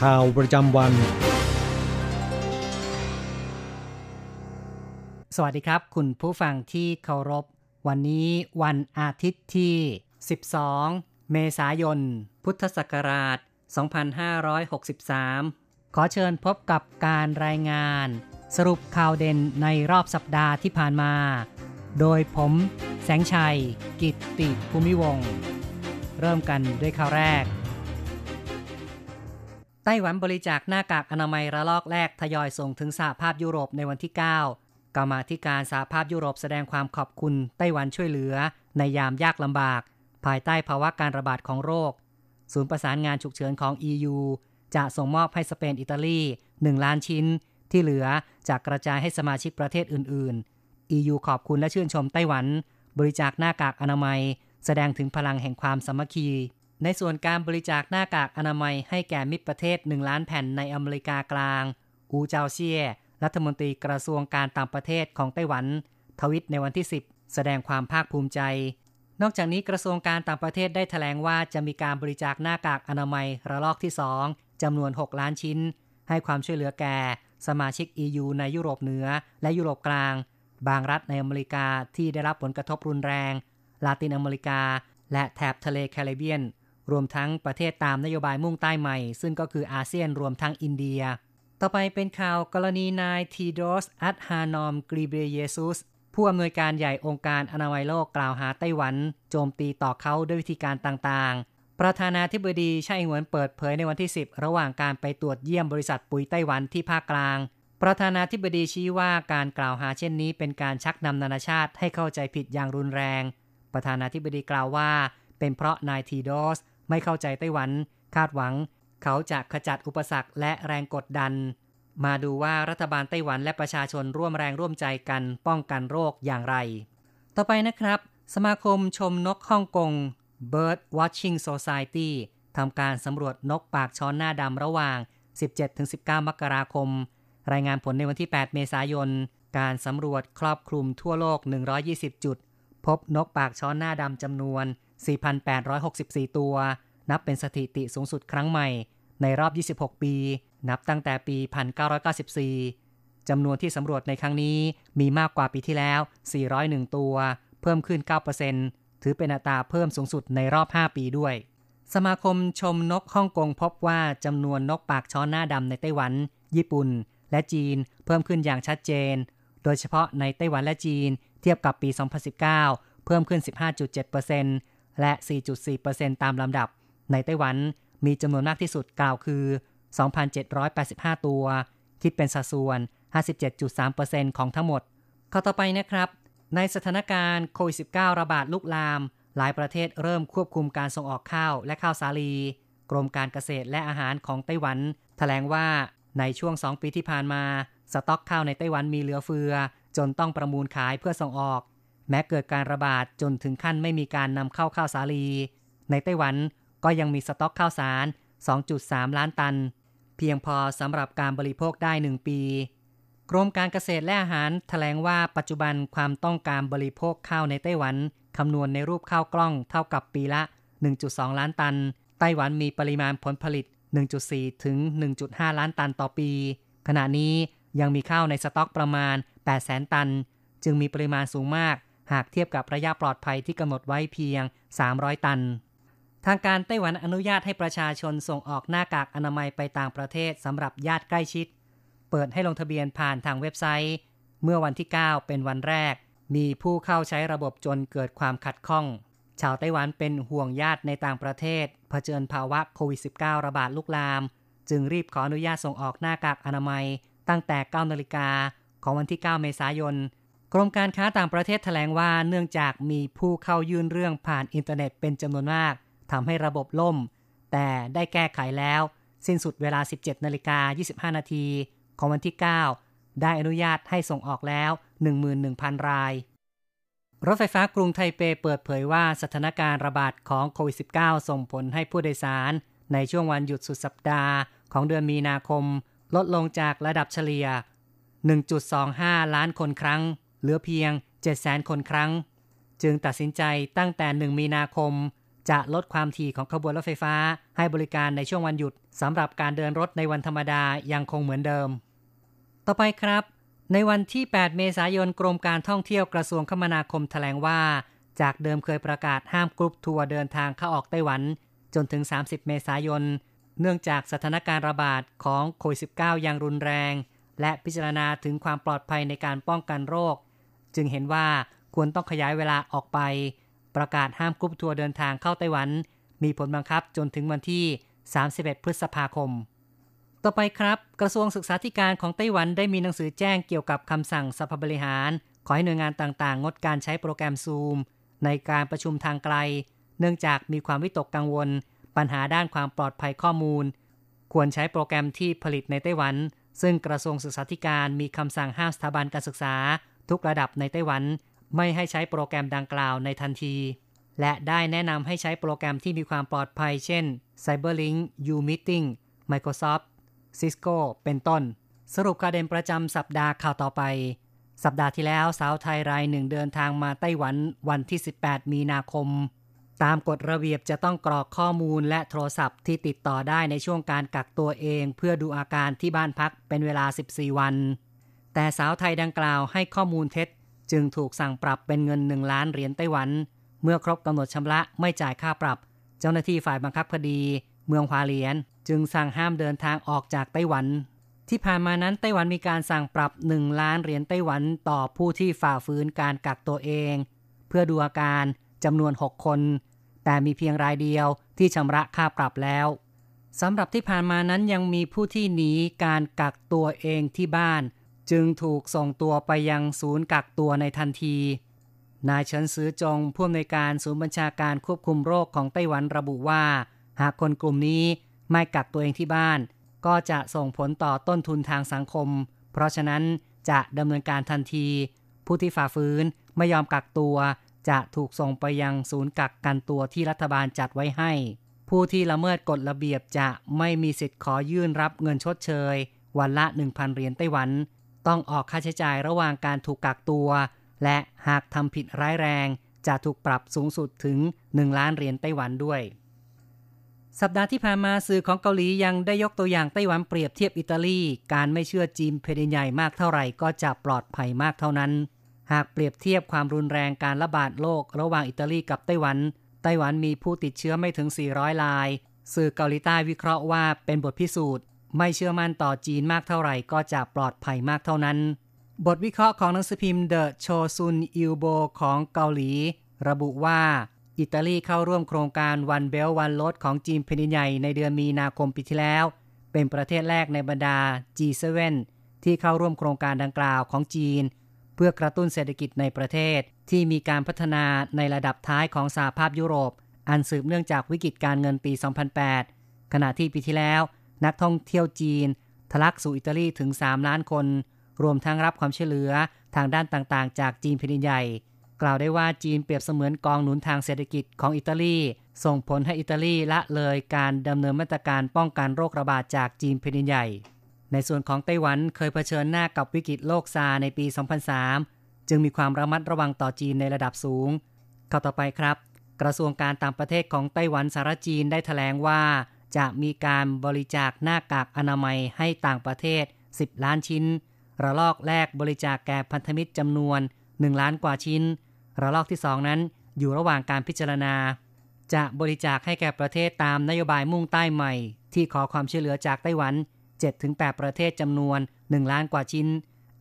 ข่าวประจำวัน สวัสดีครับ คุณผู้ฟังที่เคารพ วันนี้วันอาทิตย์ที่ 12 เมษายน พุทธศักราช 2563 ขอเชิญพบกับการรายงาน สรุปข่าวเด่นในรอบสัปดาห์ที่ผ่านมา โดยผม แสงชัย กิตติภูมิวง เริ่มกันด้วยข่าวแรก ไต้หวันบริจาคหน้ากากอนามัยระลอกแรกทยอยส่งถึงสหภาพยุโรปในวันที่ 9กรรมาธิการสหภาพยุโรปแสดงความขอบคุณไต้หวันช่วยเหลือ ในยามยากลำบาก ภายใต้ภาวะการระบาดของโรค ศูนย์ประสานงานฉุกเฉินของ EU จะส่งมอบให้สเปนอิตาลี 1 ล้านชิ้น ที่เหลือจะกระจายให้สมาชิกประเทศอื่น ๆ EU ขอบคุณและชื่นชมไต้หวัน บริจาคหน้ากากอนามัย แสดงถึงพลังแห่งความสามัคคี ในส่วนการบริจาคหน้ากากอนามัยให้แก่มิตรประเทศ 1 ล้านแผ่นในอเมริกากลาง อูเจาเซีย รัฐมนตรีกระทรวงการต่างประเทศของไต้หวัน ทวิตในวันที่ 10 แสดงความภาคภูมิใจ นอกจากนี้กระทรวงการต่างประเทศได้แถลงว่าจะมีการบริจาคหน้ากากอนามัยระลอกที่ 2จำนวน 6 ล้านชิ้น ให้ความช่วยเหลือแก่ สมาชิก EU ในยุโรปเหนือ และยุโรปกลาง บางรัฐในอเมริกาที่ได้รับผลกระทบรุนแรง ลาตินอเมริกา และแถบทะเลแคริบเบียน รวมทั้งประเทศตามนโยบายมุ่งใต้ใหม่ ซึ่งก็คืออาเซียนรวมทั้งอินเดีย ต่อไปเป็นข่าวกรณีนายทีโดส อัตฮานอม กรีเบเยซุส ผู้อำนวยการใหญ่องค์การอนามัยโลกกล่าวหาไต้หวัน โจมตีต่อเขาด้วยวิธีการต่างๆ ประธานาธิบดีไช่อิงเหวนเปิดเผยในวันที่ 10 ระหว่างการไปตรวจเยี่ยมบริษัทปุ๋ยไต้หวันที่ภาคกลาง ประธานาธิบดีชี้ว่าการกล่าวหาเช่นนี้ เป็นการชักนำนานาชาติให้เข้าใจผิดอย่างรุนแรง ประธานาธิบดีกล่าวว่า เป็นเพราะนายทีโดส ไม่เข้าใจไต้หวัน คาดหวัง เขาจะขจัดอุปสรรคและแรงกดดัน มาดูว่ารัฐบาลไต้หวันและประชาชนร่วมแรงร่วมใจกันป้องกันโรคอย่างไร ต่อไปนะครับ สมาคมชมนกฮ่องกง Bird Watching Society ทำการสำรวจนกปากช้อนหน้าดำระหว่าง 17-19 มกราคม รายงานผลในวันที่ 8 เมษายน การสำรวจครอบคลุมทั่วโลก 120 จุด พบนกปากช้อนหน้าดำจำนวน 4,864 ตัว นับเป็นสถิติสูงสุดครั้งใหม่ ในรอบ 26 ปี นับตั้งแต่ปี 1994 จำนวนที่สำรวจในครั้งนี้มีมากกว่าปีที่แล้ว 401 ตัว เพิ่มขึ้น 9%ถือเป็นอัตราเพิ่มสูงสุดในรอบ 5 ปีด้วย สมาคมชมนกฮ่องกงพบว่าจำนวนนกปากช้อนหน้าดำในไต้หวัน ญี่ปุ่น และจีนเพิ่มขึ้นอย่างชัดเจน โดยเฉพาะในไต้หวันและจีน เทียบกับปี 2019 เพิ่มขึ้น 15.7% และ 4.4%ตามลำดับ ในไต้หวันมีจำนวนมากที่สุดกล่าวคือ 2,785 ตัว คิดเป็นสัดส่วน 57.3%ของทั้งหมด ข้อต่อไปนะครับ ในสถานการณ์โควิด -19 ระบาดลุกลาม หลายประเทศเริ่มควบคุมการส่งออกข้าวและข้าวสาลี กรมการเกษตรและอาหารของไต้หวันแถลงว่าในช่วง 2 ปีที่ผ่านมา สต็อกข้าวในไต้หวันมีเหลือเฟือ จนต้องประมูลขายเพื่อส่งออก แม้เกิดการระบาดจนถึงขั้นไม่มีการนำเข้าข้าวสาลี ในไต้หวันก็ยังมีสต็อกข้าวสาร 2.3 ล้านตัน เพียงพอสำหรับการบริโภคได้ 1 ปี กรมการเกษตรและอาหารแถลงว่าปัจจุบันความต้องการบริโภคข้าวในไต้หวันคำนวณในรูปข้าวกล้องเท่ากับปีละ 1.2 ล้านตัน ไต้หวันมีปริมาณผลผลิต 1.4 ถึง 1.5 ล้านตันต่อปี ขณะนี้ยังมีข้าวในสต็อกประมาณ 800,000 ตัน จึงมีปริมาณสูงมาก หากเทียบกับระยะปลอดภัยที่กำหนดไว้เพียง 300 ตัน ทางการไต้หวันอนุญาตให้ประชาชนส่งออกหน้ากากอนามัยไปต่างประเทศสำหรับญาติใกล้ชิด เปิดให้ลงทะเบียนผ่านทางเว็บไซต์ เมื่อวันที่ 9 เป็นวันแรก มีผู้เข้าใช้ระบบจนเกิดความขัดข้อง ชาวไต้หวันเป็นห่วงญาติในต่างประเทศ เผชิญภาวะโควิด -19 ระบาดลุกลาม จึงรีบขออนุญาตส่งออกหน้ากากอนามัย ตั้งแต่ 9 นาฬิกาของวันที่ 9 เมษายน กรมการค้าต่างประเทศแถลงว่าเนื่องจากมีผู้เข้ายื่นเรื่องผ่านอินเทอร์เน็ตเป็นจำนวนมากทำให้ระบบล่ม แต่ได้แก้ไขแล้ว สิ้นสุดเวลา 17นาฬิกา25 นาทีของวันที่ 9 ได้อนุญาตให้ส่งออกแล้ว 11,000 ราย รถไฟฟ้ากรุงไทเปเปิดเผยว่าสถานการณ์ระบาดของโควิด -19 ส่งผลให้ผู้โดยสาร ในช่วงวันหยุดสุดสัปดาห์ ของเดือนมีนาคม ลดลงจากระดับเฉลี่ย 1.25 ล้านคนครั้ง เหลือเพียง 700,000 คนครั้ง จึงตัดสินใจตั้งแต่ 1 มีนาคม จะลดความถี่ของขบวนรถไฟฟ้า ให้บริการในช่วงวันหยุดสำหรับการเดินรถในวันธรรมดายังคงเหมือนเดิม ต่อไปครับ ในวันที่ 8 เมษายนกรมการท่องเที่ยวกระทรวงคมนาคมแถลงว่า จากเดิมเคยประกาศห้ามกรุ๊ปทัวร์เดินทางเข้าออกไต้หวัน จนถึง 30 เมษายนเนื่องจากสถานการณ์ระบาดของโควิด -19 อย่างรุนแรง และพิจารณาถึงความปลอดภัยในการป้องกันโรค จึงเห็นว่าควรต้องขยายเวลาออกไป ประกาศห้ามกรุ๊ปทัวร์เดินทางเข้าไต้หวัน มีผลบังคับจนถึงวันที่ 31 พฤษภาคม ต่อไปครับ กระทรวงศึกษาธิการของไต้หวันได้มีหนังสือแจ้งเกี่ยวกับคำสั่งสภาบริหาร ขอให้หน่วยงานต่างๆ งดการใช้โปรแกรมซูมในการประชุมทางไกล เนื่องจากมีความวิตกกังวล ปัญหาด้านความปลอดภัยข้อมูล ควรใช้โปรแกรมที่ผลิตในไต้หวัน ซึ่งกระทรวงศึกษาธิการมีคำสั่งห้ามสถาบันการศึกษา ทุกระดับในไต้หวัน ไม่ให้ใช้โปรแกรมดังกล่าวในทันที และได้แนะนำให้ใช้โปรแกรมที่มีความปลอดภัย เช่น CyberLink, U-Meeting, Microsoft, Cisco เป็นต้น สรุปข่าวเด่นประจำสัปดาห์ข่าวต่อไป สัปดาห์ที่แล้วสาวไทยรายหนึ่งเดินทางมาไต้หวันวันที่ 18 มีนาคม ตามกฎระเบียบจะต้องกรอกข้อมูลและโทรศัพท์ที่ติดต่อได้ในช่วงการกักตัวเอง เพื่อดูอาการที่บ้านพักเป็นเวลา 14 วัน แต่สาวไทยดังกล่าวให้ข้อมูลเท็จ จึงถูกสั่งปรับเป็นเงิน 1 ล้านเหรียญไต้หวัน เมื่อครบกำหนดชำระไม่จ่ายค่าปรับ เจ้าหน้าที่ฝ่ายบังคับคดี เมืองฮวาเหลียน จึงสั่งห้ามเดินทางออกจากไต้หวัน ที่ผ่านมานั้นไต้หวันมีการสั่งปรับ 1 ล้านเหรียญไต้หวันต่อผู้ที่ฝ่าฝืนการกักตัวเอง เพื่อดูอาการจำนวน 6 คน แต่มีเพียงรายเดียวที่ชำระค่าปรับแล้วสำหรับที่ผ่านมานั้นยังมีผู้ที่หนีการกักตัวเองที่บ้าน จึงถูกส่งตัวไปยังศูนย์กักตัวในทันที นายเฉินซือจงผู้อำนวยการศูนย์บัญชาการควบคุมโรคของไต้หวันระบุว่า หากคนกลุ่มนี้ไม่กักตัวเองที่บ้าน ก็จะส่งผลต่อต้นทุนทางสังคม เพราะฉะนั้นจะดำเนินการทันที ผู้ที่ฝ่าฝืนไม่ยอมกักตัวจะถูกส่งไปยังศูนย์กักกันตัวที่รัฐบาลจัดไว้ให้ ผู้ที่ละเมิดกฎระเบียบจะไม่มีสิทธิ์ขอยื่นรับเงินชดเชย วันละ 1,000 เหรียญไต้หวัน ต้องออกค่าใช้จ่ายระหว่างการถูกกักตัว และหากทำผิดร้ายแรง จะถูกปรับสูงสุดถึง 1 ล้านเหรียญไต้หวันด้วย สัปดาห์ที่ผ่านมาสื่อของเกาหลียังได้ยกตัวอย่างไต้หวันเปรียบเทียบอิตาลี การไม่เชื่อจีนเพดนใหญ่มากเท่าไหร่ก็จะปลอดภัยมากเท่านั้น หากเปรียบเทียบความรุนแรงการระบาดโรคระหว่างอิตาลีกับไต้หวัน ไต้หวันมีผู้ติดเชื้อไม่ถึง 400ราย สื่อเกาหลีใต้วิเคราะห์ว่าเป็นบทพิสูจน์ ไม่เชื่อมั่นต่อจีนมากเท่าไหร่ก็จะปลอดภัยมากเท่านั้น บทวิเคราะห์ของหนังสือพิมพ์ The Chosun Ilbo ของเกาหลี ระบุว่า อิตาลีเข้าร่วมโครงการวันเบลวันลดของจีนแผ่นดินใหญ่ในเดือนมีนาคมปีที่แล้ว เป็นประเทศแรกในบรรดา G7 ที่เข้าร่วมโครงการดังกล่าวของจีน เพื่อกระตุ้นเศรษฐกิจในประเทศ ที่มีการพัฒนาในระดับท้ายของสหภาพยุโรป อันสืบเนื่องจากวิกฤตการเงินปี 2008 ขณะที่ปีที่แล้ว นักท่องเที่ยวจีน ทะลักสู่อิตาลีถึง 3 ล้านคน รวมทั้งรับความช่วยเหลือทางด้านต่างๆ จากจีนแผ่นใหญ่ กล่าวได้ว่าจีนเปรียบเสมือนกองหนุนทางเศรษฐกิจของอิตาลี ส่งผลให้อิตาลีละเลยการดำเนินมาตรการป้องกันโรคระบาดจากจีนแผ่นใหญ่ ในส่วนของไต้หวันเคยเผชิญหน้ากับวิกฤตโรคซาในปี 2003 จึงมีความระมัดระวังต่อจีนในระดับสูง เข้าต่อไปครับ กระทรวงการต่างประเทศของไต้หวันสารจีนได้แถลงว่า จะมีการบริจาคหน้ากากอนามัยให้ต่างประเทศ 10 ล้านชิ้น ระลอกแรกบริจาคแก่พันธมิตรจำนวน 1 ล้านกว่าชิ้น ระลอกที่ 2 นั้นอยู่ระหว่างการพิจารณา จะบริจาคให้แก่ประเทศตามนโยบายมุ่งใต้ใหม่ ที่ขอความช่วยเหลือจากไต้หวัน 7-8 ประเทศจำนวน 1 ล้านกว่าชิ้น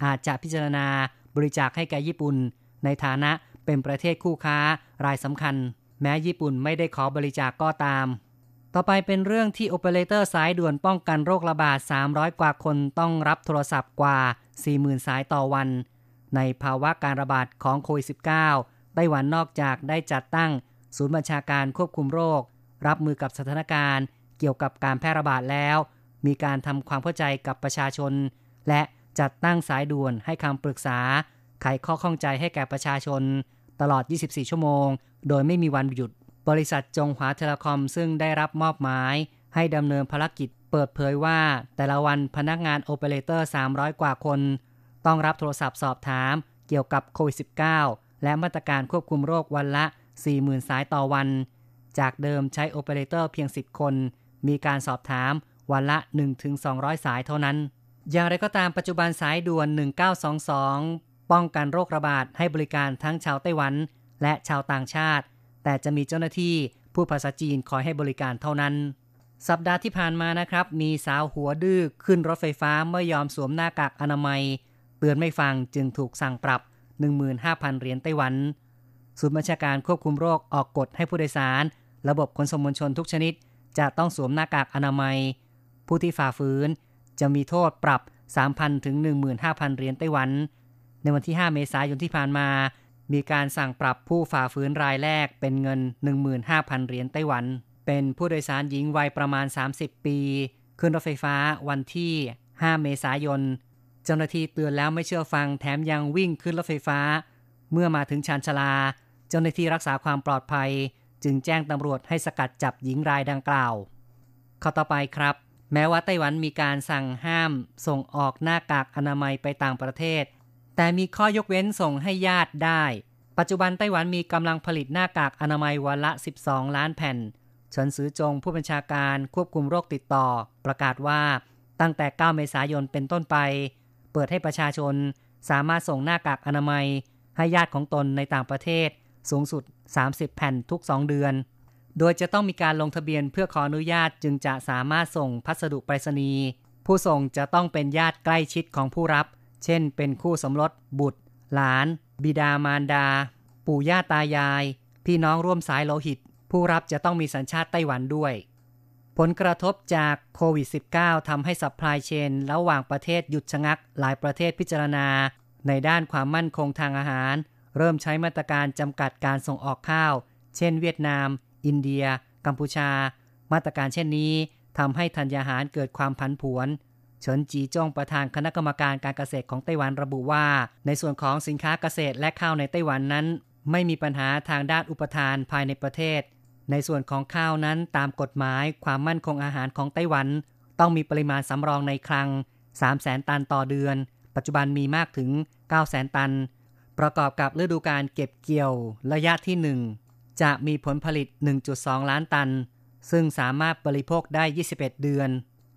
อาจจะพิจารณาบริจาคให้แก่ญี่ปุ่น ในฐานะเป็นประเทศคู่ค้ารายสำคัญ แม้ญี่ปุ่นไม่ได้ขอบริจาคกก็ตาม ต่อไปเป็นเรื่องที่โอเปอเรเตอร์สายด่วนป้องกันโรคระบาด 300 กว่าคนต้องรับโทรศัพท์กว่า 40,000 สายต่อวัน ในภาวะการระบาดของโควิด -19 ไต้หวันนอกจากได้จัดตั้ง ศูนย์บัญชาการควบคุมโรค รับมือกับสถานการณ์เกี่ยวกับการแพร่ระบาดแล้ว มีการทำความเข้าใจกับประชาชน และจัดตั้งสายด่วนให้คำปรึกษา ไขข้อข้องใจให้แก่ประชาชน ตลอด 24 ชั่วโมง โดยไม่มีวันหยุด บริษัทจงหวาเทเลคอมซึ่งได้รับมอบหมาย ให้ดำเนินภารกิจเปิดเผยว่า แต่ละวันพนักงานโอเปอเรเตอร์ 300 กว่าคน ต้องรับโทรศัพท์สอบถามเกี่ยวกับโควิด -19 และมาตรการควบคุมโรควันละ 40,000 สายต่อวัน จากเดิมใช้โอเปอเรเตอร์เพียง 10 คน มีการสอบถามวันละ 1-200 สายเท่านั้น อย่างไรก็ตามปัจจุบันสายด่วน 1922 ป้องกันโรคระบาดให้บริการทั้งชาวไต้หวัน และชาวต่างชาติ แต่จะมีเจ้าหน้าที่ผู้ภาษาจีนคอยให้บริการเท่านั้น สัปดาห์ที่ผ่านมานะครับ มีสาวหัวดื้อขึ้นรถไฟฟ้าเมื่อยอมสวมหน้ากากอนามัย เตือนไม่ฟังจึงถูกสั่งปรับ 15,000 เหรียญไต้หวันศูนย์บัญชาการควบคุมโรคออกกฎให้ผู้โดยสาร ระบบขนส่งมวลชนทุกชนิด จะต้องสวมหน้ากากอนามัย ผู้ที่ฝ่าฝืน จะมีโทษปรับ 3,000 ถึง 15,000 เหรียญไต้หวัน ในวันที่ 5 เมษายนที่ผ่านมา มีการสั่งปรับผู้ฝ่าฝืนรายแรกเป็นเงิน 15,000 เหรียญไต้หวัน เป็นผู้โดยสารหญิงวัยประมาณ 30 ปี ขึ้นรถไฟฟ้าวันที่ 5 เมษายน เจ้าหน้าที่เตือนแล้วไม่เชื่อฟังแถมยังวิ่งขึ้นรถไฟฟ้า เมื่อมาถึงชานชาลา เจ้าหน้าที่รักษาความปลอดภัย จึงแจ้งตำรวจให้สกัดจับหญิงรายดังกล่าว ข้อต่อไปครับ แม้ว่าไต้หวันมีการสั่งห้าม ส่งออกหน้ากากอนามัยไปต่างประเทศ แต่มีข้อยกเว้นส่งให้ญาติได้ ปัจจุบันไต้หวันมีกำลังผลิตหน้ากากอนามัยวันละ 12 ล้านแผ่นเฉินซือจงผู้บัญชาการควบคุมโรคติดต่อ ประกาศว่าตั้งแต่ 9 เมษายนเป็นต้นไป เปิดให้ประชาชนสามารถส่งหน้ากากอนามัย ให้ญาติของตนในต่างประเทศ สูงสุด 30 แผ่นทุก 2 เดือน โดยจะต้องมีการลงทะเบียนเพื่อขออนุญาตจึงจะสามารถส่งพัสดุไปรษณีย์ผู้ส่งจะต้องเป็นญาติใกล้ชิดของผู้รับ เช่น เป็นคู่สมรสบุตร หลาน บิดามารดา ปู่ย่าตายาย พี่น้องร่วมสายโลหิต ผู้รับจะต้องมีสัญชาติไต้หวันด้วย ผลกระทบจากโควิด -19 ทำให้สัพพลายเชน ระหว่างประเทศหยุดชะงัก หลายประเทศพิจารณา ในด้านความมั่นคงทางอาหาร เริ่มใช้มาตรการจำกัดการส่งออกข้าว เช่น เวียดนาม อินเดีย กัมพูชา มาตรการเช่นนี้ทำให้ธัญญาหารเกิดความผันผวน เฉินจีจงประธานคณะกรรมการการเกษตรของไต้หวันระบุว่า ในส่วนของสินค้าเกษตรและข้าวในไต้หวันนั้น ไม่มีปัญหาทางด้านอุปทานภายในประเทศ ในส่วนของข้าวนั้นตามกฎหมายความมั่นคงอาหารของไต้หวัน ต้องมีปริมาณสำรองในคลัง 3 0 0แสนตันต่อเดือน ปัจจุบันมีมากถึง 9 0 0แสนตัน ประกอบกับฤดูการเก็บเกี่ยวระยะที่ 1 จะมีผลผลิต 1.2 ล้านตัน ซึ่งสามารถบริโภคได้ 21 เดือน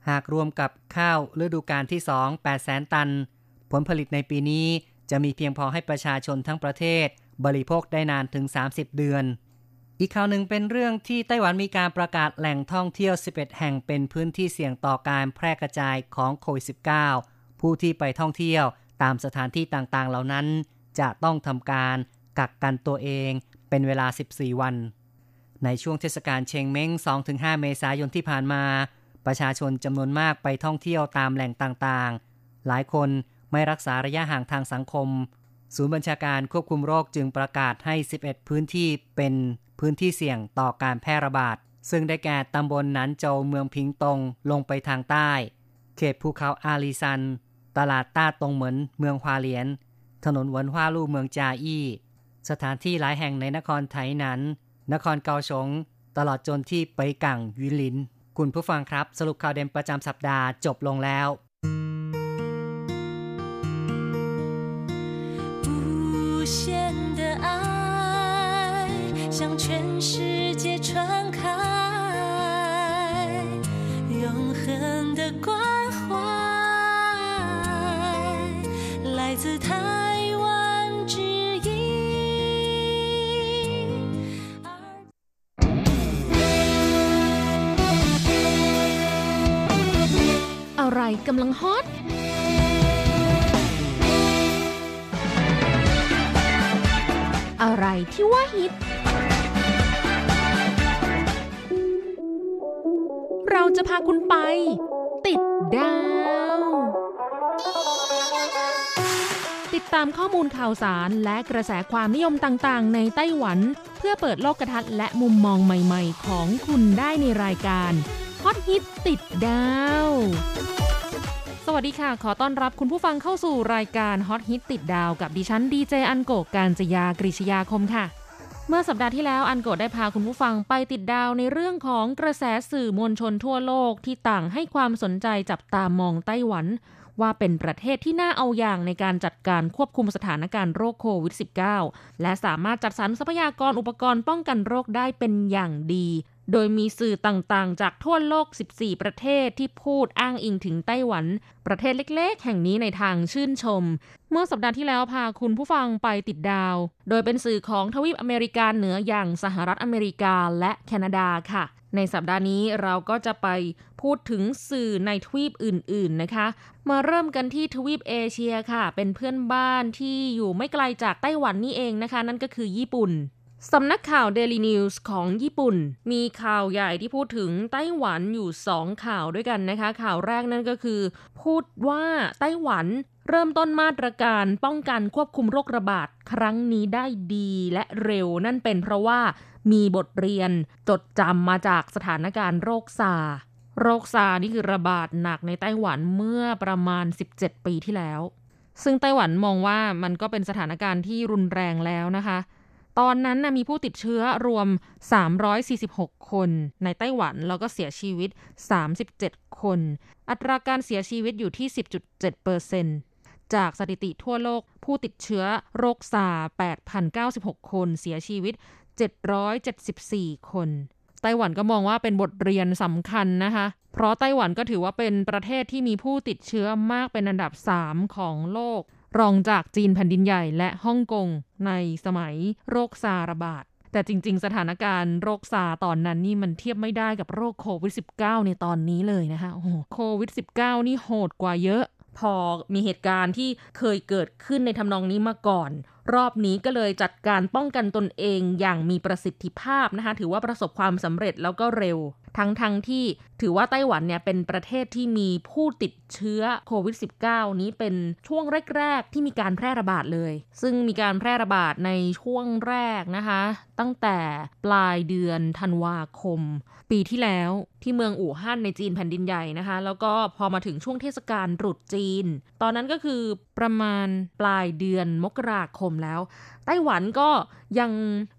หากรวมกับข้าวฤดูการที่ 2 8แสนตัน ผลผลิตในปีนี้จะมีเพียงพอให้ประชาชนทั้งประเทศ บริโภคได้นานถึง 30 เดือน อีกข่าวหนึ่งเป็นเรื่องที่ไต้หวันมีการประกาศแหล่งท่องเที่ยว 11 แห่งเป็นพื้นที่เสี่ยงต่อการแพร่กระจายของโควิด -19 ผู้ที่ไปท่องเที่ยวตามสถานที่ต่างๆ เหล่านั้น จะต้องทำการกักกันตัวเองเป็นเวลา 14 วัน ในช่วงเทศกาลเชงเม้ง 2-5 เมษายนที่ผ่านมา ประชาชนจำนวนมากไปท่องเที่ยวตามแหล่งต่างๆ หลายคนไม่รักษาระยะห่างทางสังคม ศูนย์บัญชาการควบคุมโรคจึงประกาศให้ 11 พื้นที่เป็นพื้นที่เสี่ยงต่อการแพร่ระบาด ซึ่งได้แก่ตำบลนันโจวเมืองพิงตงลงไปทางใต้ เขตภูเขาอาลีซัน ตลาดต้าตงเหมือนเมืองฮวาเลียน ถนนวนฮวาลู่เมืองจาอี้ สถานที่หลายแห่งในนครไทนั้นนครเกาสง ตลอดจนที่ไปกังวิลิน คุณผู้ฟังครับ สรุปข่าวเด่นประจำสัปดาห์จบลงแล้ว限的爱向全世 อะไรกำลังฮอตอะไรที่ว่าฮิต เราจะพาคุณไป ติดดาว ติดตามข้อมูลข่าวสารและกระแสความนิยมต่างๆ ในไต้หวัน เพื่อเปิดโลกทัศน์และมุมมองใหม่ ๆ ของคุณได้ในรายการฮอตฮิตติดดาว สวัสดีค่ะ ขอต้อนรับคุณผู้ฟังเข้าสู่รายการฮอตฮิตติดดาวกับดิฉันดีเจอันโกกการจยากริชยาคมค่ะ เมื่อสัปดาห์ที่แล้วอันโกได้พาคุณผู้ฟังไปติดดาวในเรื่องของกระแสสื่อมวลชนทั่วโลกที่ต่างให้ความสนใจจับตามองไต้หวัน ว่าเป็นประเทศที่น่าเอาอย่างในการจัดการควบคุมสถานการณ์โรคโควิด -19 และสามารถจัดสรรทรัพยากรอุปกรณ์ป้องกันโรคได้เป็นอย่างดี โดยมีสื่อต่างๆ จากทั่วโลก 14 ประเทศที่พูดอ้างอิงถึงไต้หวัน ประเทศเล็กๆ แห่งนี้ในทางชื่นชม เมื่อสัปดาห์ที่แล้วพาคุณผู้ฟังไปติดดาว โดยเป็นสื่อของทวีปอเมริกาเหนืออย่างสหรัฐอเมริกาและแคนาดาค่ะ ในสัปดาห์นี้เราก็จะไปพูดถึงสื่อในทวีปอื่น ๆ นะคะ มาเริ่มกันที่ทวีปเอเชียค่ะ เป็นเพื่อนบ้านที่อยู่ไม่ไกลจากไต้หวันนี่เองนะคะ นั่นก็คือญี่ปุ่น สำนักข่าว Daily News ของญี่ปุ่น มีข่าวใหญ่ที่พูดถึงไต้หวันอยู่ 2 ข่าวด้วยกันนะคะ ข่าวแรกนั่นก็คือ พูดว่าไต้หวันเริ่มต้นมาตรการป้องกันควบคุมโรคระบาดครั้งนี้ได้ดีและเร็วนั่นเป็นเพราะว่ามีบทเรียนจดจำมาจากสถานการณ์โรคซา โรคซานี่คือระบาดหนักในไต้หวันเมื่อประมาณ 17 ปีที่แล้ว ซึ่งไต้หวันมองว่ามันก็เป็นสถานการณ์ที่รุนแรงแล้วนะคะ ตอนนั้นนะมีผู้ติดเชื้อรวม 346 คน ในไต้หวันแล้วก็เสียชีวิต 37 คน อัตราการเสียชีวิตอยู่ที่ 10.7%จากสถิติทั่วโลกผู้ติดเชื้อโรคซา8,096 คนเสียชีวิต 774 คน ไต้หวันก็มองว่าเป็นบทเรียนสำคัญนะคะ เพราะไต้หวันก็ถือว่าเป็นประเทศที่มีผู้ติดเชื้อมากเป็นอันดับ 3 ของโลก รองจากจีนแผ่นดินใหญ่และฮ่องกงในสมัยโรคซาระบาด แต่จริง ๆ สถานการณ์โรคซาตอนนั้นนี่มันเทียบไม่ได้กับโรคโควิด -19 ในตอนนี้เลยนะคะโอ้โหโควิด -19 นี่โหดกว่าเยอะ พอมีเหตุการณ์ที่เคยเกิดขึ้นในทำนองนี้มาก่อน รอบนี้ก็เลยจัดการป้องกันตนเองอย่างมีประสิทธิภาพนะคะถือว่าประสบความสำเร็จแล้วก็เร็ว ทั้งทั้งที่ถือว่าไต้หวันเนี่ยเป็นประเทศที่มีผู้ติดเชื้อโควิด -19 นี้เป็นช่วงแรก ๆ ที่มีการแพร่ระบาดเลย ซึ่งมีการแพร่ระบาดในช่วงแรกนะคะ ตั้งแต่ปลายเดือนธันวาคม ปีที่แล้วที่เมืองอู่ฮั่นในจีนแผ่นดินใหญ่นะคะ แล้วก็พอมาถึงช่วงเทศกาลตรุษจีน ตอนนั้นก็คือ ประมาณปลายเดือนมกราคมแล้ว ไต้หวันก็ยัง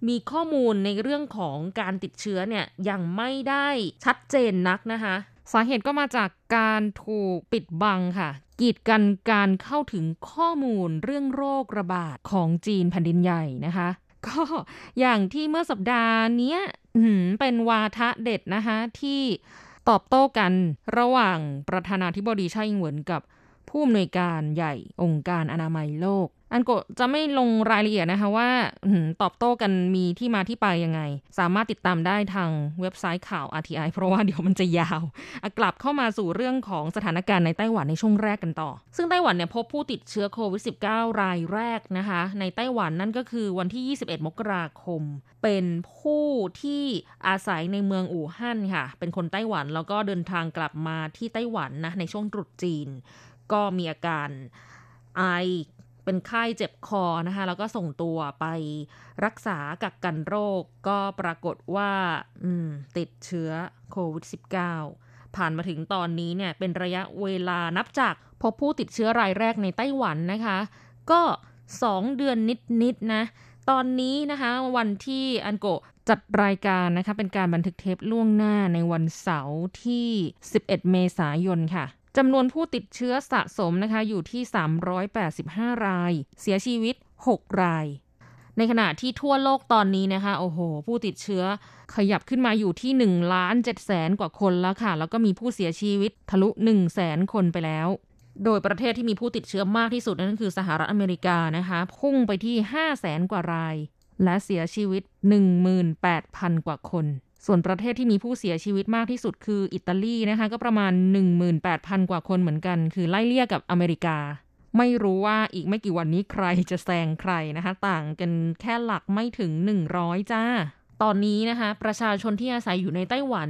มีข้อมูลในเรื่องของการติดเชื้อเนี่ยยังไม่ได้ชัดเจนนักนะคะ สาเหตุก็มาจากการถูกปิดบังค่ะ กีดกันการเข้าถึงข้อมูลเรื่องโรคระบาดของจีนแผ่นดินใหญ่นะคะก็อย่างที่เมื่อสัปดาห์นี้เป็นวาทะเด็ดนะคะที่ตอบโต้กันระหว่างประธานาธิบดีไช่อิงเหวินกับ ผู้อำนวยการใหญ่องค์การอนามัยโลก อันโกจะไม่ลงรายละเอียดนะคะว่าตอบโต้กันมีที่มาที่ไปยังไง สามารถติดตามได้ทางเว็บไซต์ข่าว RTI เพราะว่าเดี๋ยวมันจะยาวกลับเข้ามาสู่เรื่องของสถานการณ์ในไต้หวันในช่วงแรกกันต่อ ซึ่งไต้หวันเนี่ยพบผู้ติดเชื้อโควิด -19 รายแรกนะคะ ในไต้หวันนั่นก็คือวันที่ 21 มกราคม เป็นผู้ที่อาศัยในเมืองอู่ฮั่นค่ะ เป็นคนไต้หวันแล้วก็เดินทางกลับมาที่ไต้หวันนะในช่วงตรุษจีน ก็มีอาการไอเป็นไข้เจ็บคอนะคะแล้วก็ส่งตัวไปรักษากักกันโรคก็ปรากฏว่าติดเชื้อโควิด -19 ผ่านมาถึงตอนนี้เนี่ยเป็นระยะเวลานับจากพบผู้ติดเชื้อรายแรกในไต้หวันนะคะ ก็ 2 เดือนนิดๆนนะตอนนี้นะคะวันที่อันโกจัดรายการนะคะเป็นการบันทึกเทปล่วงหน้าในวันเสาร์ที่ 11 เมษายนค่ะ จำนวนผู้ติดเชื้อสะสมนะคะอยู่ที่ 385 ราย เสียชีวิต 6 ราย ในขณะที่ทั่วโลกตอนนี้นะคะ โอ้โห ผู้ติดเชื้อขยับขึ้นมาอยู่ที่ 1 ล้าน7แสนกว่าคนแล้วค่ะ แล้วก็มีผู้เสียชีวิตทะลุ1แสนคนไปแล้ว โดยประเทศที่มีผู้ติดเชื้อมากที่สุดนั่นคือสหรัฐอเมริกานะคะ พุ่งไปที่5แสนกว่าราย และเสียชีวิต 18,000 กว่าคน ส่วนประเทศที่มีผู้เสียชีวิตมากที่สุดคืออิตาลีนะคะ ก็ประมาณ 18,000 กว่าคนเหมือนกัน คือไล่เลี่ยกับอเมริกา ไม่รู้ว่าอีกไม่กี่วันนี้ใครจะแซงใครนะคะ ต่างกันแค่หลักไม่ถึง 100 จ้า ตอนนี้นะคะ ประชาชนที่อาศัยอยู่ในไต้หวัน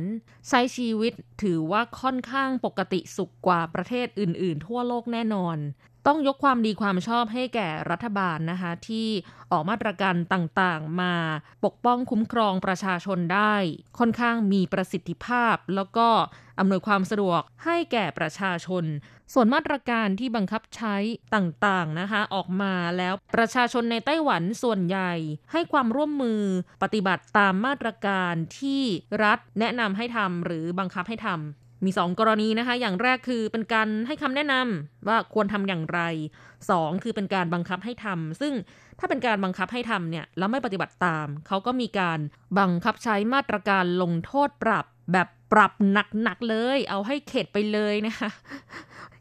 ใช้ชีวิตถือว่าค่อนข้างปกติสุขกว่าประเทศอื่น ๆ ทั่วโลกแน่นอนต้องยกความดีความชอบให้แก่รัฐบาลนะคะที่ออกมาตรการต่างๆ มาปกป้องคุ้มครองประชาชนได้ ค่อนข้างมีประสิทธิภาพ แล้วก็อำนวยความสะดวกให้แก่ประชาชน ส่วนมาตรการที่บังคับใช้ต่างๆนะคะออกมาแล้วประชาชนในไต้หวันส่วนใหญ่ ให้ความร่วมมือปฏิบัติตามมาตรการที่รัฐแนะนำให้ทำหรือบังคับให้ทำ มี 2 กรณีนะคะ อย่างแรกคือเป็นการให้คำแนะนำว่าควรทำอย่างไร 2 คือเป็นการบังคับให้ทำซึ่งถ้าเป็นการบังคับให้ทำเนี่ยแล้วไม่ปฏิบัติตาม เขาก็มีการบังคับใช้มาตรการลงโทษปรับแบบ ปรับหนักๆเลย เอาให้เข็ดไปเลยนะคะ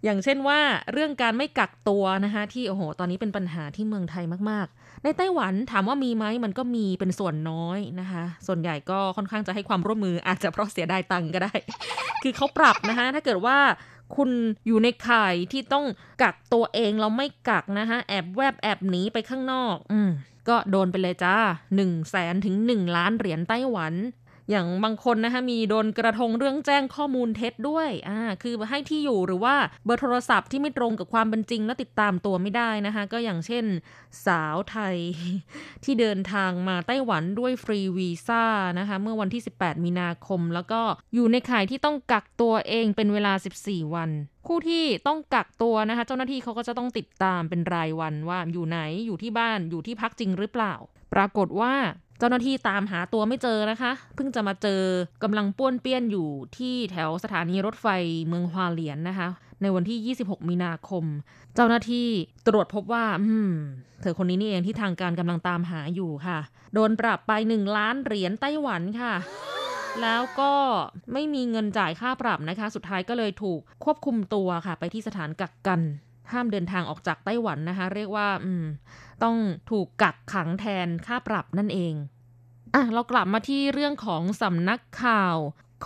อย่างเช่นว่าเรื่องการไม่กักตัวนะคะที่โอ้โห ตอนนี้เป็นปัญหาที่เมืองไทยมากๆ ในไต้หวันถามว่ามีไหมมันก็มีเป็นส่วนน้อยนะคะ ส่วนใหญ่ก็ค่อนข้างจะให้ความร่วมมืออาจจะเพราะเสียดายตังก็ได้ คือเขาปรับนะคะถ้าเกิดว่าคุณอยู่ในข่ายที่ต้องกักตัวเองเราไม่กักนะคะแอบแวบแอบหนีไปข้างนอก อืมก็โดนไปเลยจ้า1นึ่งแสนถึง 1 ล้านเหรียญไต้หวัน อย่างบางคนนะคะมีโดนกระทงเรื่องแจ้งข้อมูลเท็จด้วยอ่าคือให้ที่อยู่หรือว่าเบอร์โทรศัพท์ที่ไม่ตรงกับความเป็นจริงและติดตามตัวไม่ได้นะคะก็อย่างเช่นสาวไทยที่เดินทางมาไต้หวันด้วยฟรีวีซ่านะคะเมื่อวันที่ 18 มีนาคม แล้วก็อยู่ในข่ายที่ต้องกักตัวเองเป็นเวลา 14 วันผู้ที่ต้องกักตัวนะคะ เจ้าหน้าที่เขาก็จะต้องติดตามเป็นรายวันว่าอยู่ไหนอยู่ที่บ้านอยู่ที่พักจริงหรือเปล่า ปรากฏว่า เจ้าหน้าที่ตามหาตัวไม่เจอนะคะ เพิ่งจะมาเจอกำลังป้วนเปี้ยนอยู่ที่แถวสถานีรถไฟเมืองฮวาเหลียนนะคะ ในวันที่ 26 มีนาคม เจ้าหน้าที่ตรวจพบว่า อืม เธอคนนี้นี่เองที่ทางการกำลังตามหาอยู่ค่ะ โดนปรับไป 1 ล้านเหรียญไต้หวันค่ะแล้วก็ไม่มีเงินจ่ายค่าปรับนะคะ สุดท้ายก็เลยถูกควบคุมตัวค่ะ ไปที่สถานกักกัน ห้ามเดินทางออกจากไต้หวันนะคะ เรียกว่าอืมต้องถูกกักขังแทนค่าปรับนั่นเองอะเรากลับมาที่เรื่องของสำนักข่าว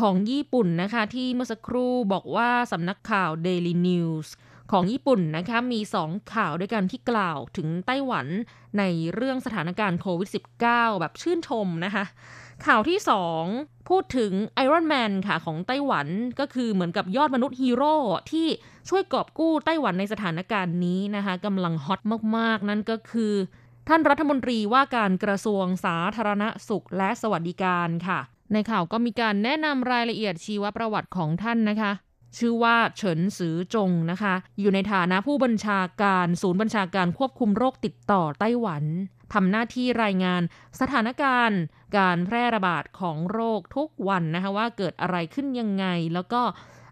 ของญี่ปุ่นนะคะ ที่เมื่อสักครู่บอกว่าสำนักข่าว Daily News ของญี่ปุ่นนะคะมีสองข่าวด้วยกันที่กล่าวถึงไต้หวันในเรื่องสถานการณ์โควิด -19 แบบชื่นชมนะคะข่าวที่สองพูดถึงไอรอนแมนค่ะของไต้หวันก็คือเหมือนกับยอดมนุษย์ฮีโร่ที่ช่วยกอบกู้ไต้หวันในสถานการณ์นี้นะคะกำลังฮอตมากๆ นั่นก็คือ ท่านรัฐมนตรีว่าการกระทรวงสาธารณสุขและสวัสดิการค่ะ ในข่าวก็มีการแนะนำรายละเอียดชีวประวัติของท่านนะคะชื่อว่าเฉินซือจงนะคะ อยู่ในฐานะผู้บัญชาการศูนย์บัญชาการควบคุมโรคติดต่อไต้หวันทำหน้าที่รายงานสถานการณ์ การแพร่ระบาดของโรคทุกวันนะคะว่าเกิดอะไรขึ้นยังไง แล้วก็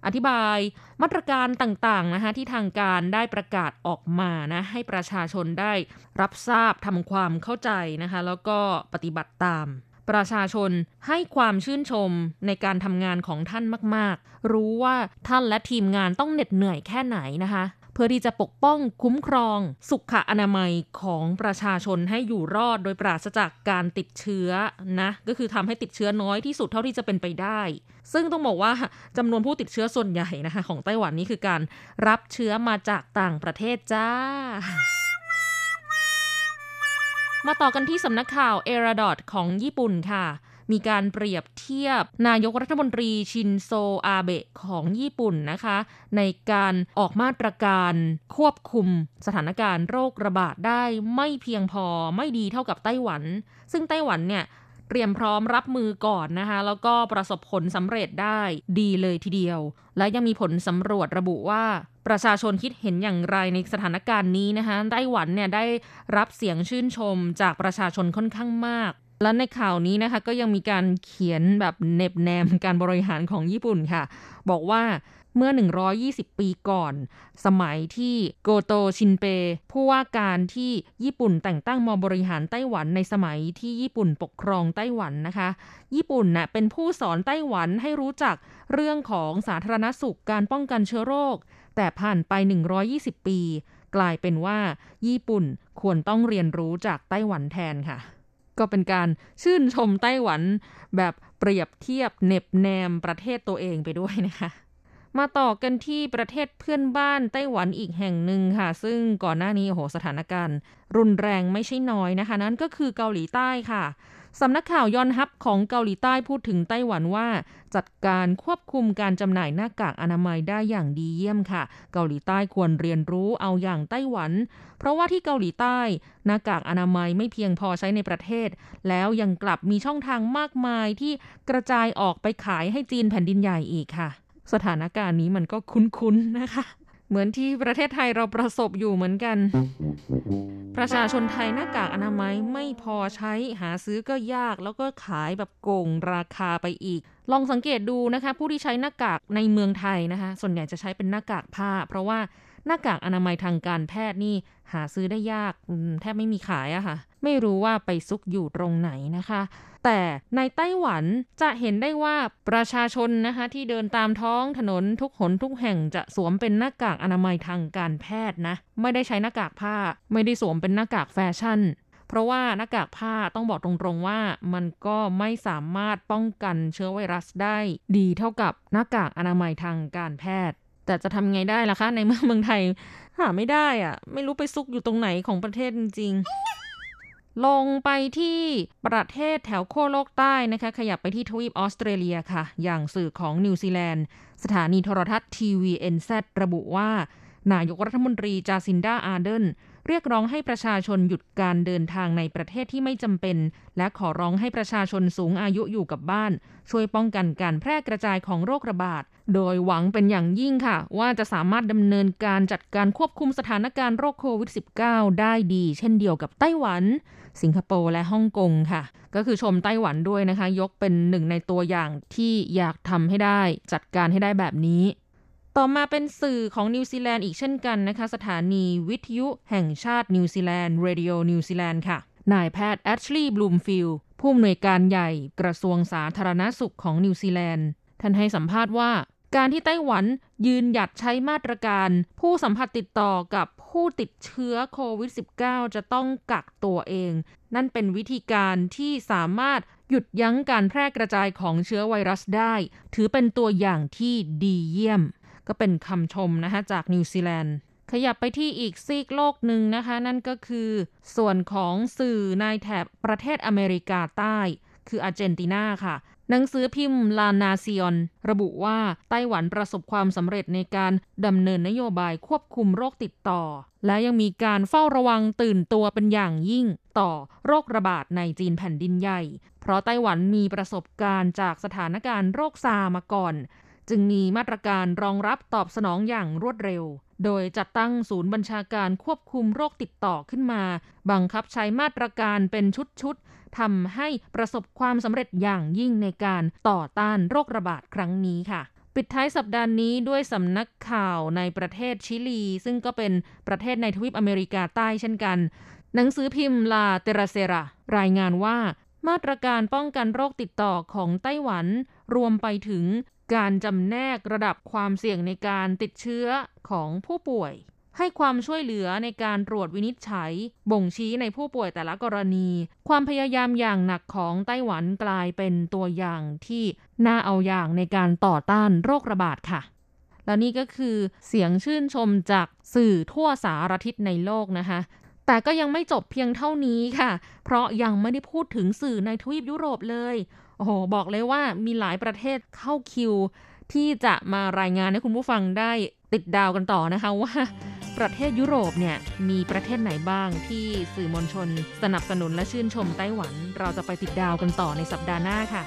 อธิบายมาตรการต่างๆนะคะที่ทางการได้ประกาศออกมานะให้ประชาชนได้รับทราบทำความเข้าใจนะคะแล้วก็ปฏิบัติตามประชาชนให้ความชื่นชมในการทำงานของท่านมาก ๆ รู้ว่าท่านและทีมงานต้องเหน็ดเหนื่อยแค่ไหนนะคะ เพื่อที่จะปกป้องคุ้มครอง สุขอนามัยของประชาชนให้อยู่รอดโดยปราศจากการติดเชื้อนะก็คือทำให้ติดเชื้อน้อยที่สุดเท่าที่จะเป็นไปได้ ซึ่งต้องบอกว่าจำนวนผู้ติดเชื้อส่วนใหญ่นะคะของไต้หวันนี้คือการรับเชื้อมาจากต่างประเทศจ้ามาต่อกันที่สำนักข่าวเอราดอทของญี่ปุ่นค่ะ มีการเปรียบเทียบนายกรัฐมนตรีชินโซอาเบะของญี่ปุ่นนะคะ ในการออกมาตรการควบคุมสถานการณ์โรคระบาดได้ไม่เพียงพอไม่ดีเท่ากับไต้หวัน ซึ่งไต้หวันเนี่ยเตรียมพร้อมรับมือก่อนนะคะ แล้วก็ประสบผลสำเร็จได้ดีเลยทีเดียว และยังมีผลสำรวจระบุว่า ประชาชนคิดเห็นอย่างไรในสถานการณ์นี้นะคะไต้หวันเนี่ยได้รับเสียงชื่นชมจากประชาชนค่อนข้างมาก และในข่าวนี้นะคะก็ยังมีการเขียนแบบเน็บแนมการบริหารของญี่ปุ่นค่ะ บอกว่าเมื่อ 120 ปีก่อน สมัยที่โกโตชินเป ผู้ว่าการที่ญี่ปุ่นแต่งตั้งมาบริหารไต้หวันในสมัยที่ญี่ปุ่นปกครองไต้หวันนะคะ ญี่ปุ่นนะ่ะเป็นผู้สอนไต้หวันให้รู้จักเรื่องของสาธารณสุขการป้องกันเชื้อโรค แต่ผ่านไป 120 ปี กลายเป็นว่า ญี่ปุ่นควรต้องเรียนรู้จากไต้หวันแทนค่ะ ก็เป็นการชื่นชมไต้หวันแบบเปรียบเทียบเน็บแนมประเทศตัวเองไปด้วยนะคะมาต่อกันที่ประเทศเพื่อนบ้านไต้หวันอีกแห่งหนึ่งค่ะ ซึ่งก่อนหน้านี้โอ้โหสถานการณ์ รุนแรงไม่ใช่น้อยนะคะ นั่นก็คือเกาหลีใต้ค่ะ สำนักข่าวยอนฮับของเกาหลีใต้พูดถึงไต้หวันว่า จัดการควบคุมการจำหน่ายหน้ากากอนามัยได้อย่างดีเยี่ยมค่ะ เกาหลีใต้ควรเรียนรู้เอาอย่างไต้หวัน เพราะว่าที่เกาหลีใต้ หน้ากากอนามัยไม่เพียงพอใช้ในประเทศ แล้วยังกลับมีช่องทางมากมายที่กระจายออกไปขายให้จีนแผ่นดินใหญ่อีกค่ะ สถานการณ์นี้มันก็คุ้นๆนะคะ เหมือนที่ประเทศไทยเราประสบอยู่เหมือนกัน ประชาชนไทยหน้ากากอนามัยไม่พอใช้หาซื้อก็ยากแล้วก็ขายแบบโกงราคาไปอีก ลองสังเกตดูนะคะ ผู้ที่ใช้หน้ากากในเมืองไทยนะคะ ส่วนใหญ่จะใช้เป็นหน้ากากผ้า เพราะว่าหน้ากากอนามัยทางการแพทย์นี่หาซื้อได้ยากแทบไม่มีขายอะค่ะ ไม่รู้ว่าไปซุกอยู่ตรงไหนนะคะ แต่ในไต้หวันจะเห็นได้ว่าประชาชนนะคะที่เดินตามท้องถนนทุกหนทุกแห่งจะสวมเป็นหน้ากากอนามัยทางการแพทย์นะ ไม่ได้ใช้หน้ากากผ้า ไม่ได้สวมเป็นหน้ากากแฟชั่น เพราะว่าหน้ากากผ้าต้องบอกตรงๆว่ามันก็ไม่สามารถป้องกันเชื้อไวรัสได้ดีเท่ากับหน้ากากอนามัยทางการแพทย์แต่จะทำไงได้ล่ะคะ ในเมืองเมืองไทย หาไม่ได้อะไม่รู้ไปซุกอยู่ตรงไหนของประเทศจริงๆ ลงไปที่ประเทศแถวโคโลกใต้นะคะ ขยับไปที่ทวีปออสเตรเลียค่ะ อย่างสื่อของนิวซีแลนด์ สถานีโทรทัศน์ TVNZ ระบุว่า นายกรัฐมนตรีจาซินดาอาร์เดน เรียกร้องให้ประชาชนหยุดการเดินทางในประเทศที่ไม่จำเป็น และขอร้องให้ประชาชนสูงอายุอยู่กับบ้าน ช่วยป้องกันการแพร่กระจายของโรคระบาด โดยหวังเป็นอย่างยิ่งค่ะ ว่าจะสามารถดำเนินการจัดการควบคุมสถานการณ์โรคโควิด -19 ได้ดี เช่นเดียวกับไต้หวัน สิงคโปร์และฮ่องกงค่ะ ก็คือชมไต้หวันด้วยนะคะ ยกเป็นหนึ่งในตัวอย่างที่อยากทำให้ได้ จัดการให้ได้แบบนี้ ต่อมาเป็นสื่อของนิวซีแลนด์อีกเช่นกันนะคะ สถานีวิทยุแห่งชาตินิวซีแลนด์ Radio นิวซีแลนด์ค่ะ นายแพทย์แอชลีย์บลูมฟิลด์ผู้อำนวยการใหญ่กระทรวงสาธารณสุขของนิวซีแลนด์ ท่านให้สัมภาษณ์ว่าการที่ไต้หวันยืนหยัดใช้มาตรการ ผู้สัมผัสติดต่อกับผู้ติดเชื้อโควิด -19 จะต้องกักตัวเอง นั่นเป็นวิธีการที่สามารถหยุดยั้งการแพร่กระจายของเชื้อไวรัสได้ ถือเป็นตัวอย่างที่ดีเยี่ยม ก็เป็นคำชมนะคะจากนิวซีแลนด์ ขยับไปที่อีกซีกโลกหนึ่งนะคะ นั่นก็คือส่วนของสื่อในแถบประเทศอเมริกาใต้ คืออาร์เจนตินาค่ะหนังสือพิมพ์ลานาซิออนระบุว่าไต้หวันประสบความสำเร็จในการดำเนินนโยบายควบคุมโรคติดต่อ และยังมีการเฝ้าระวังตื่นตัวเป็นอย่างยิ่งต่อโรคระบาดในจีนแผ่นดินใหญ่ เพราะไต้หวันมีประสบการณ์จากสถานการณ์โรคซามาก่อน จึงมีมาตรการรองรับตอบสนองอย่างรวดเร็ว โดยจัดตั้งศูนย์บัญชาการควบคุมโรคติดต่อขึ้นมา บังคับใช้มาตรการเป็นชุดๆทำให้ประสบความสำเร็จอย่างยิ่งในการต่อต้านโรคระบาดครั้งนี้ค่ะปิดท้ายสัปดาห์นี้ด้วยสำนักข่าวในประเทศชิลี ซึ่งก็เป็นประเทศในทวีปอเมริกาใต้เช่นกัน หนังสือพิมพ์ลาเตราเซรารายงานว่า มาตรการป้องกันโรคติดต่อของไต้หวัน รวมไปถึง การจำแนกระดับความเสี่ยงในการติดเชื้อของผู้ป่วย ให้ความช่วยเหลือในการตรวจวินิจฉัย บ่งชี้ในผู้ป่วยแต่ละกรณี ความพยายามอย่างหนักของไต้หวันกลายเป็นตัวอย่างที่น่าเอาอย่างในการต่อต้านโรคระบาดค่ะและนี่ก็คือเสียงชื่นชมจากสื่อทั่วสารทิศในโลกนะคะ แต่ก็ยังไม่จบเพียงเท่านี้ค่ะ เพราะยังไม่ได้พูดถึงสื่อในทวีปยุโรปเลย โอ้โห บอกเลยว่ามีหลายประเทศเข้าคิว ที่จะมารายงานให้คุณผู้ฟังได้ติดดาวกันต่อนะคะว่า ประเทศยุโรปเนี่ยมีประเทศไหนบ้างที่สื่อมวลชน สนับสนุนและชื่นชมไต้หวัน เราจะไปติดดาวกันต่อในสัปดาห์หน้าค่ะ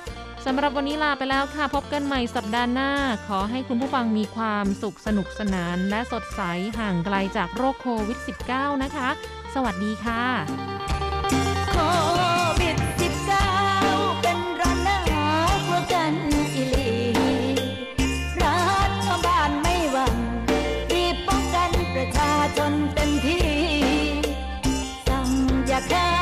สำหรับวันนี้ลาไปแล้วค่ะ พบกันใหม่สัปดาห์หน้า ขอให้คุณผู้ฟังมีความสุขสนุกสนาน และสดใสห่างไกลจากโรคโควิด -19 นะคะ สวัสดีค่ะ ย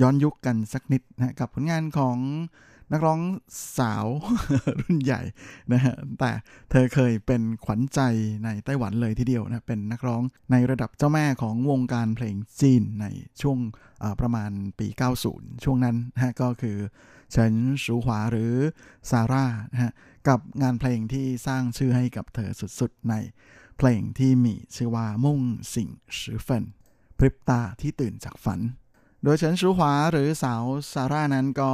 ย้อนยุคกันสักนิดนะกับผลงานของนักร้องสาวรุ่นใหญ่นะฮะแต่เธอเคยเป็นขวัญใจในไต้หวันเลยทีเดียวนะเป็นนักร้องในระดับเจ้าแม่ของวงการเพลงจีนในช่วงประมาณปี 90 ช่วงนั้นนะฮะก็คือเฉินสูหวาหรือซาร่านะฮะกับงานเพลงที่สร้างชื่อให้กับเธอสุดๆ ในเพลงที่มีชื่อว่ามุ่งสิ่งสือเฟินพริบตาที่ตื่นจากฝัน โดยเฉินชูหวาหรือสาวซาร่านั้นก็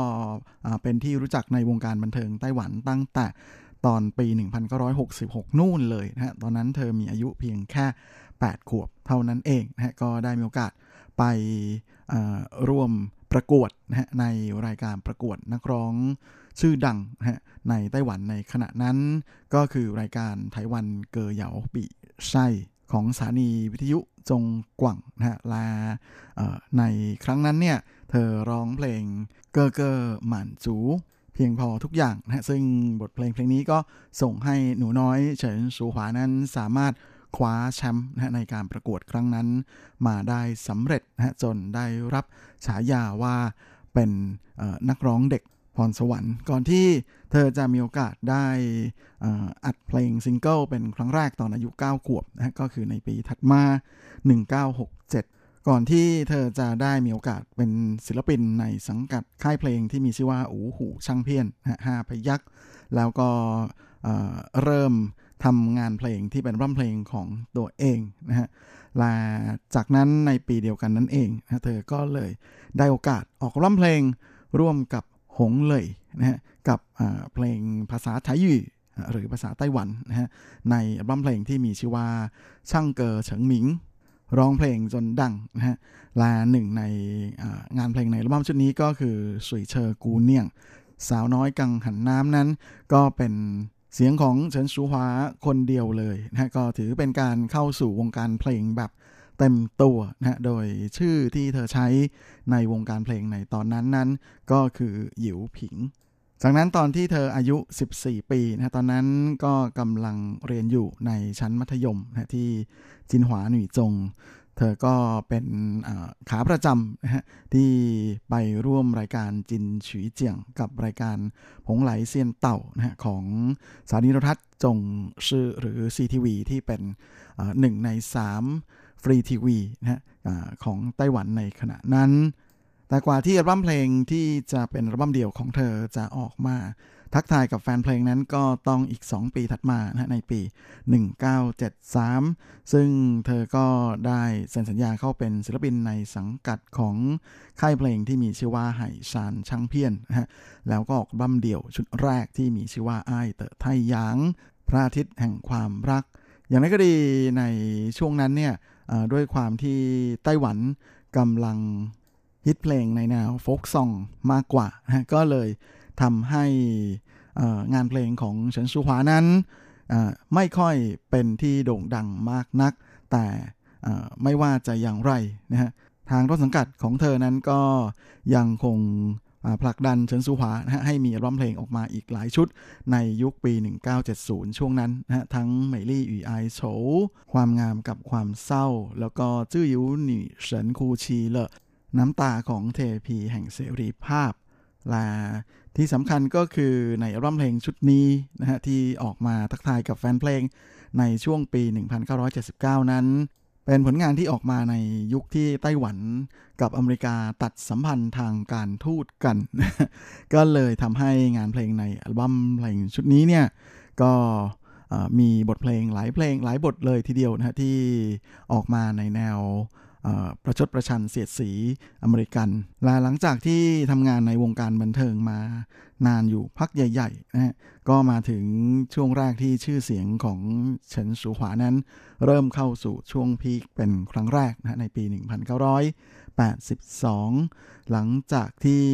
เป็นที่รู้จักในวงการบันเทิงไต้หวันตั้งแต่ตอนปี 1966 นู่นเลยนะฮะ ตอนนั้นเธอมีอายุเพียงแค่ 8 ขวบเท่านั้นเองนะฮะ ก็ได้มีโอกาสไปร่วมประกวดนะฮะในรายการประกวดนักร้องชื่อดังนะฮะในไต้หวันในขณะนั้นก็คือรายการไต้หวันเกอเหยาปีไส้ ของสถานีวิทยุจงกว่างนะฮะและในครั้งนั้นเนี่ยเธอร้องเพลงเกอเกอหมันจูเพียงพอทุกอย่างนะฮะซึ่งบทเพลงเพลงนี้ก็ส่งให้หนูน้อยเฉินสูหวานั้นสามารถคว้าแชมป์นะในการประกวดครั้งนั้น มาได้สำเร็จนะจนได้รับฉายาว่าเป็นนักร้องเด็ก พรสวรรค์ ก่อนที่เธอจะมีโอกาสได้อัดเพลงซิงเกิลเป็นครั้งแรกตอนอายุ 9 ขวบนะก็คือในปีถัดมา 1967 ก่อนที่เธอจะได้มีโอกาสเป็นศิลปินในสังกัดค่ายเพลงที่มีชื่อว่าอูหูช่างเพี้ยนห้าพยักแล้วก็เริ่มทำงานเพลงที่เป็นร่ำเพลงของตัวเองนะฮะและจากนั้นในปีเดียวกันนั่นเองนะเธอก็เลยได้โอกาสออกร่ำเพลงร่วมกับ หงเลยนะฮะกับเพลงภาษาไทยยู่หรือภาษาไต้หวันนะฮะในอัลบั้มเพลงที่มีชื่อว่าช่างเกอเฉิงหมิง ร้องเพลงจนดังนะฮะและหนึ่งในงานเพลงในอัลบั้มชุดนี้ก็คือสุยเชอกูเนียง สาวน้อยกังหันน้ำนั้น ก็เป็นเสียงของเฉินชูฮวาคนเดียวเลยนะฮะก็ถือเป็นการเข้าสู่วงการเพลงแบบ เต็มตัวนะโดยชื่อที่เธอใช้ในวงการเพลงในตอนนั้นนั้นก็คือหยิวผิง จากนั้นตอนที่เธออายุ 14 ปีนะตอนนั้นก็กำลังเรียนอยู่ในชั้นมัธยมนะที่จินหวาหนุ่ยจง เธอก็เป็นขาประจำนะฮะที่ไปร่วมรายการจินฉุยเจียง กับรายการผงไหลเซียนเต่านะฮะของสถานีโทรทัศน์จงชื่อหรือ CTV ที่เป็นหนึ่งในสาม ฟรีทีวีนะฮะของไต้หวันในขณะนั้น แต่กว่าที่อัลบั้มเพลงที่จะเป็นอัลบั้มเดี่ยวของเธอจะออกมา ทักทายกับแฟนเพลงนั้นก็ต้องอีก 2 ปีถัดมานะในปี 1973 ซึ่งเธอก็ได้เซ็นสัญญาเข้าเป็นศิลปินในสังกัดของค่ายเพลงที่มีชื่อว่าไห่ชานช่างเพี้ยนนะฮะแล้วก็ออกบั้มเดี่ยวชุดแรกที่มีชื่อว่าไอ้เต๋อไทยยางพระอาทิตย์แห่งความรัก อย่างไรก็ดีในช่วงนั้นเนี่ย ด้วยความที่ไต้หวันกำลังฮิตเพลงในแนวโฟกซองมากกว่านะก็เลยทำให้งานเพลงของเฉินซูหวานั้นไม่ค่อยเป็นที่โด่งดังมากนัก แต่ไม่ว่าจะอย่างไรนะฮะทางต้นสังกัดของเธอนั้นก็ยังคง ผลักดันเฉินซูหวานะฮะให้มีอัลบั้มเพลงออกมาอีกหลายชุดในยุคปี 1970 ช่วงนั้นนะฮะทั้งเหมยลี่อีไอโฉความงามกับความเศร้า แล้วก็จื้อยิวหนี่เฉินคูชีเลน้ำตาของเทพีแห่งเสรีภาพและที่สำคัญก็คือในอัลบั้มเพลงชุดนี้นะฮะที่ออกมาทักทายกับแฟนเพลงในช่วงปี 1979 นั้น เป็นผลงานที่ออกมาในยุคที่ไต้หวันกับอเมริกาตัดสัมพันธ์ทางการทูตกัน ก็เลยทำให้งานเพลงในอัลบั้มเพลงชุดนี้เนี่ยก็มีบทเพลงหลายเพลงหลายบทเลยทีเดียวนะที่ออกมาในแนว ประชดประชันเสียดสีอเมริกัน และหลังจากที่ทำงานในวงการบันเทิงมานานอยู่พักใหญ่ๆนะฮะก็มาถึงช่วงแรกที่ชื่อเสียงของเฉินสูหวานั้น เริ่มเข้าสู่ช่วงพีคเป็นครั้งแรกนะในปี 1982 หลังจากที่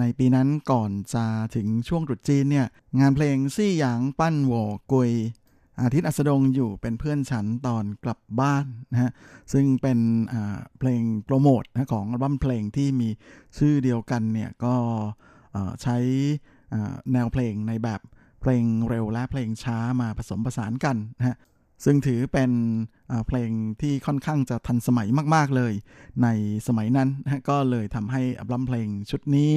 ในปีนั้นก่อนจะถึงช่วงตรุษจีนเนี่ยงานเพลงซี่หยางปั้นโวกุย อาทิตย์อัสดงอยู่เป็นเพื่อนฉันตอนกลับบ้านนะฮะซึ่งเป็นเพลงโปรโมทนะของอัลบั้มเพลงที่มีชื่อเดียวกันเนี่ยก็ใช้แนวเพลงในแบบเพลงเร็วและเพลงช้ามาผสมผสานกันนะฮะซึ่งถือเป็นเพลงที่ค่อนข้างจะทันสมัยมาก ๆ เลย ในสมัยนั้นนะก็เลยทำให้อัลบั้มเพลงชุดนี้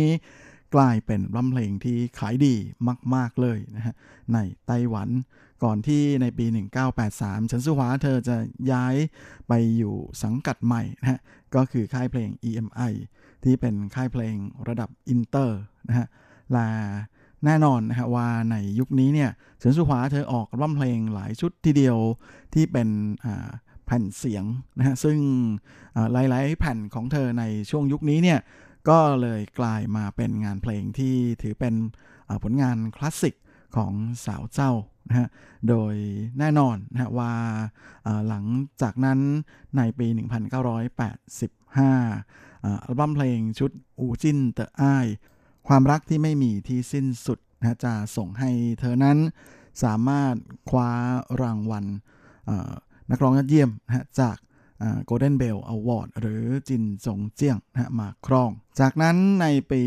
กลายเป็นอัลบั้มเพลงที่ขายดีมาก ๆ เลยนะฮะในไต้หวันก่อนที่ในปี 1983เฉินซูฮวาเธอจะย้ายไปอยู่สังกัดใหม่นะฮะก็คือค่ายเพลง EMI ที่เป็นค่ายเพลงระดับอินเตอร์นะฮะและแน่นอนนะฮะว่าในยุคนี้เนี่ยเฉินซูฮวาเธอออกอัลบั้มเพลงหลายชุดทีเดียวที่เป็นแผ่นเสียงนะฮะซึ่งหลาย ๆ แผ่นของเธอในช่วงยุคนี้เนี่ย ก็เลยกลายมาเป็นงานเพลงที่ถือเป็นผลงานคลาสสิกของสาวเจ้านะฮะ โดยแน่นอนนะว่าหลังจากนั้นในปี 1985อัลบั้มเพลงชุดอูจินเตออ้ายความรักที่ไม่มีที่สิ้นสุดนะจะส่งให้เธอนั้นสามารถคว้ารางวัลนักร้องยอดเยี่ยมนะจาก Golden Bell Award หรือจินจงเจียงนะมาครอง จากนั้นในปี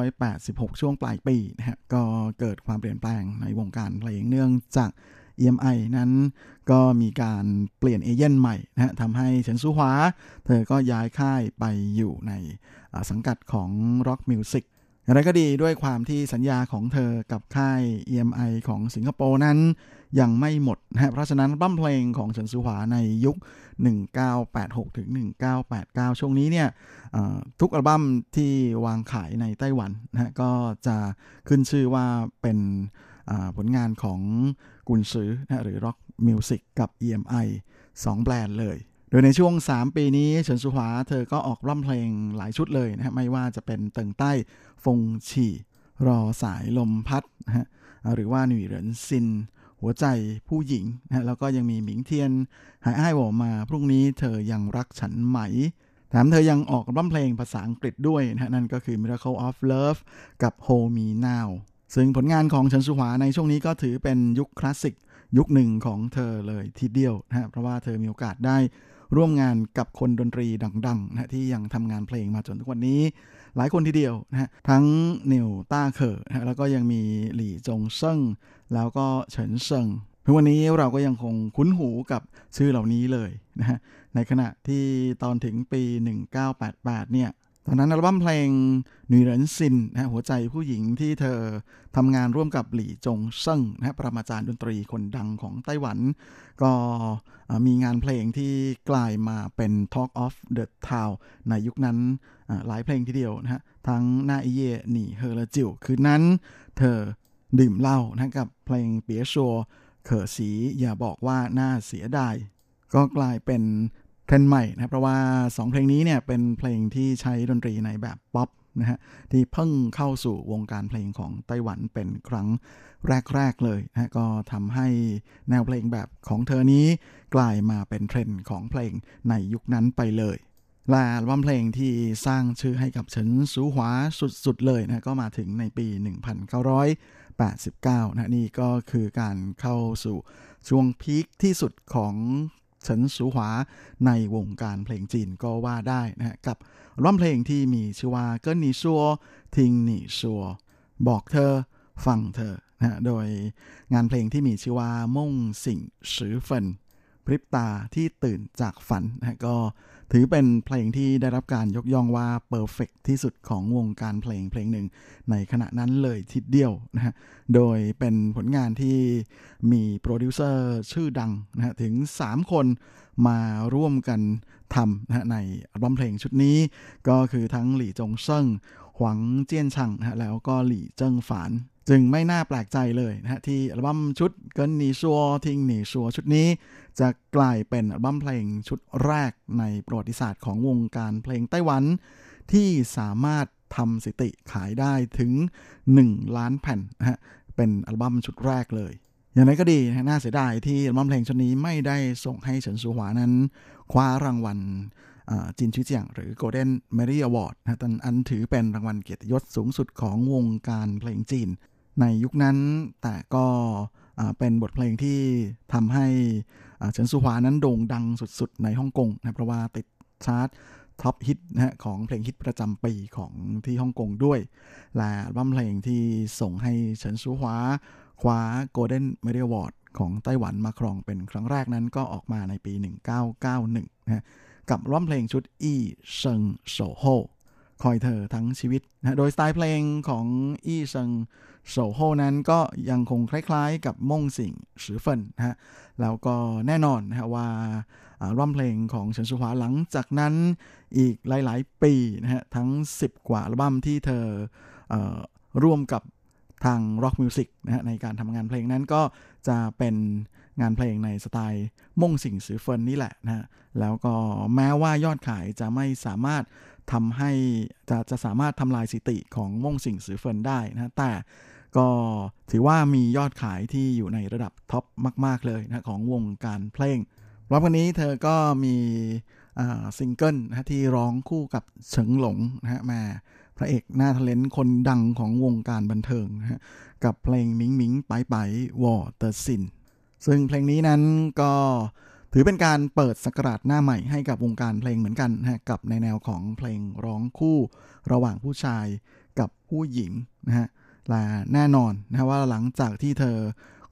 1986 ช่วงปลายปีนะฮะก็เกิดความเปลี่ยนแปลงในวงการเพลงเนื่องจาก EMI นั้นก็มีการเปลี่ยนเอเย่นใหม่นะฮะทำให้เฉินซูหวา เธอก็ย้ายค่ายไปอยู่ในสังกัดของ Rock Music อย่างไรก็ดีด้วยความที่สัญญาของเธอกับค่าย EMI ของสิงคโปร์นั้น ยังไม่หมดนะเพราะฉะนั้นบั้มเพลงของเฉินซูหวาในยุค 1986ถึง1989 ช่วงนี้เนี่ยทุกอัลบั้มที่วางขายในไต้หวันนะก็จะขึ้นชื่อว่าเป็นผลงานของกุนซือนะหรือ Rock Music กับ EMI 2 แบรนด์เลยโดยในช่วง 3 ปีนี้เฉินสุหวาเธอก็ออกร่ำเพลงหลายชุดเลยนะไม่ว่าจะเป็นเติงใต้ฟงฉี่ รอสายลมพัดนะฮะหรือว่าหนุ่ยเหรินซิน หัวใจผู้หญิงนะแล้วก็ยังมีหมิงเทียน หายอ้ายบอกมาพรุ่งนี้เธอยังรักฉันไหมแถมเธอยังออกร่ำเพลงภาษาอังกฤษด้วยนะนั่นก็คือ Miracle of Love กับ Hold Me Now ซึ่งผลงานของเฉินสุหวาในช่วงนี้ก็ถือเป็นยุคคลาสสิกยุคหนึ่งของเธอเลยทีเดียวนะเพราะว่าเธอมีโอกาสได้ร่วมงานกับคนดนตรีดังๆนะที่ยังทำงานเพลงมาจนทุกวันนี้ หลายคนทีเดียวนะฮะทั้งนิวต้าเคอนะแล้วก็ยังมีหลี่จงเซิงแล้วก็เฉินเซิงทุกวันนี้เราก็ยังคงคุ้นหูกับชื่อเหล่านี้เลยนะฮะในขณะที่ตอนถึงปี 1988 เนี่ย ตอนนั้นอัลบั้มเพลงหนุ่ยเหรินซินนะหัวใจผู้หญิงที่เธอทำงานร่วมกับหลี่จงเซิงนะประมาจารย์ดนตรีคนดังของไต้หวัน ก็มีงานเพลงที่กลายมาเป็น Talk of the Town ในยุคนั้นหลายเพลงทีเดียวนะฮะทั้ง那夜你喝了酒คืนนั้นเธอดื่มเหล้านะกับเพลง別說可惜อย่าบอกว่าน่าเสียดายก็กลายเป็น เทรนด์ใหม่นะเพราะว่า 2 เพลงนี้เนี่ยเป็นเพลงที่ใช้ดนตรีในแบบป๊อปนะฮะที่เพิ่งเข้าสู่วงการเพลงของไต้หวันเป็นครั้งแรก ๆ เลยนะก็ทำให้แนวเพลงแบบของเธอนี้กลายมาเป็นเทรนด์ของเพลงในยุคนั้นไปเลยและอัลบั้มเพลงที่สร้างชื่อให้กับเฉินสูหวาสุด ๆ เลยนะก็มาถึงในปี 1989นะนี่ก็คือการเข้าสู่ช่วงพีคที่สุดของ เฉินสูหวาในวงการเพลงจีนก็ว่าได้นะฮะกับร้องเพลงที่มีชื่อว่าเกินหนีชัวทิงหนีชัวบอกเธอฟังเธอนะโดยงานเพลงที่มีชื่อว่า夢醒時分พริบตาที่ตื่นจากฝันนะก็ ถือเป็นเพลงที่ได้รับการยกย่องว่า perfect ที่สุดของวงการเพลงเพลงหนึ่ง ในขณะนั้นเลยทีเดียวนะฮะ โดยเป็นผลงานที่มีโปรดิวเซอร์ชื่อดังนะฮะถึง 3 คนมาร่วมกันทำนะฮะในอัลบั้มเพลงชุดนี้ ก็คือทั้งหลี่จงเซิงหวังเจี้ยนชังนะแล้วก็หลี่เจิ้งฝาน จึงไม่น่าแปลกใจเลยนะฮะที่อัลบั้มชุดเกินหนีชัวทิ้งหนีชัวชุดนี้ จะกลายเป็นอัลบั้มเพลงชุดแรกในประวัติศาสตร์ของวงการเพลงไต้หวัน ที่สามารถทำสติขายได้ถึง 1 ล้านแผ่นนะฮะเป็นอัลบั้มชุดแรกเลย อย่างไรก็ดีน่าเสียดายที่อัลบั้มเพลงชุดนี้ไม่ได้ส่งให้เฉินซูหวานั้น คว้ารางวัล金曲獎หรือ Golden Melody Award นะตอนอันถือเป็นรางวัลเกียรติยศสูงสุดของวงการเพลงจีน ในยุคนั้นแต่ก็เป็นบทเพลงที่ทำให้เฉินซูฮวานั้นโด่งดังสุดๆ ในฮ่องกงนะเพราะว่าติดชาร์ต top hit นะฮะของเพลงฮิตประจำปีของที่ฮ่องกงด้วย และอัลบั้มเพลงที่ส่งให้เฉินซูฮวาคว้า Golden Melody Award ของไต้หวันมาครองเป็นครั้งแรกนั้นก็ออกมาในปี 1991นะกับร้องเพลงชุดอีเซิงโซโฮคอยเธอทั้งชีวิตนะโดยสไตล์เพลงของ一生守候นั้นก็ยังคงคล้ายๆ กับ夢醒時分นะฮะแล้วก็แน่นอนนะฮะว่าอัลบั้มเพลงของเฉินซูฮวาหลังจากนั้นอีกหลายๆปีนะฮะทั้ง 10 กว่าอัลบั้มที่เธออร่วมกับทาง Rock Music นะฮะในการทำงานเพลงนั้นก็จะเป็นงานเพลงในสไตล์夢醒時分นี่แหละนะฮะแล้วก็แม้ว่ายอดขายจะไม่สามารถทำให้จะจะสามารถทำลายสิติของม่งสิงสือเฟินได้นะแต่ ก็ถือว่ามียอดขายที่อยู่ในระดับ top มาก ๆ เลยนะของวงการเพลงรอบวันนี้เธอก็มีซิงเกิลนะที่ร้องคู่กับเฉิงหลงนะฮะแม่พระเอกหน้าทะเล้นคนดังของวงการบันเทิงนะฮะกับเพลงมิงมิงไปไปวอเตอร์ซิน ซึ่งเพลงนี้นั้นก็ถือเป็นการเปิดสกราชหน้าใหม่ให้กับวงการเพลงเหมือนกันนะกับในแนวของเพลงร้องคู่ระหว่างผู้ชายกับผู้หญิงนะฮะ ละแน่นอนนะว่าหลังจากที่เธอ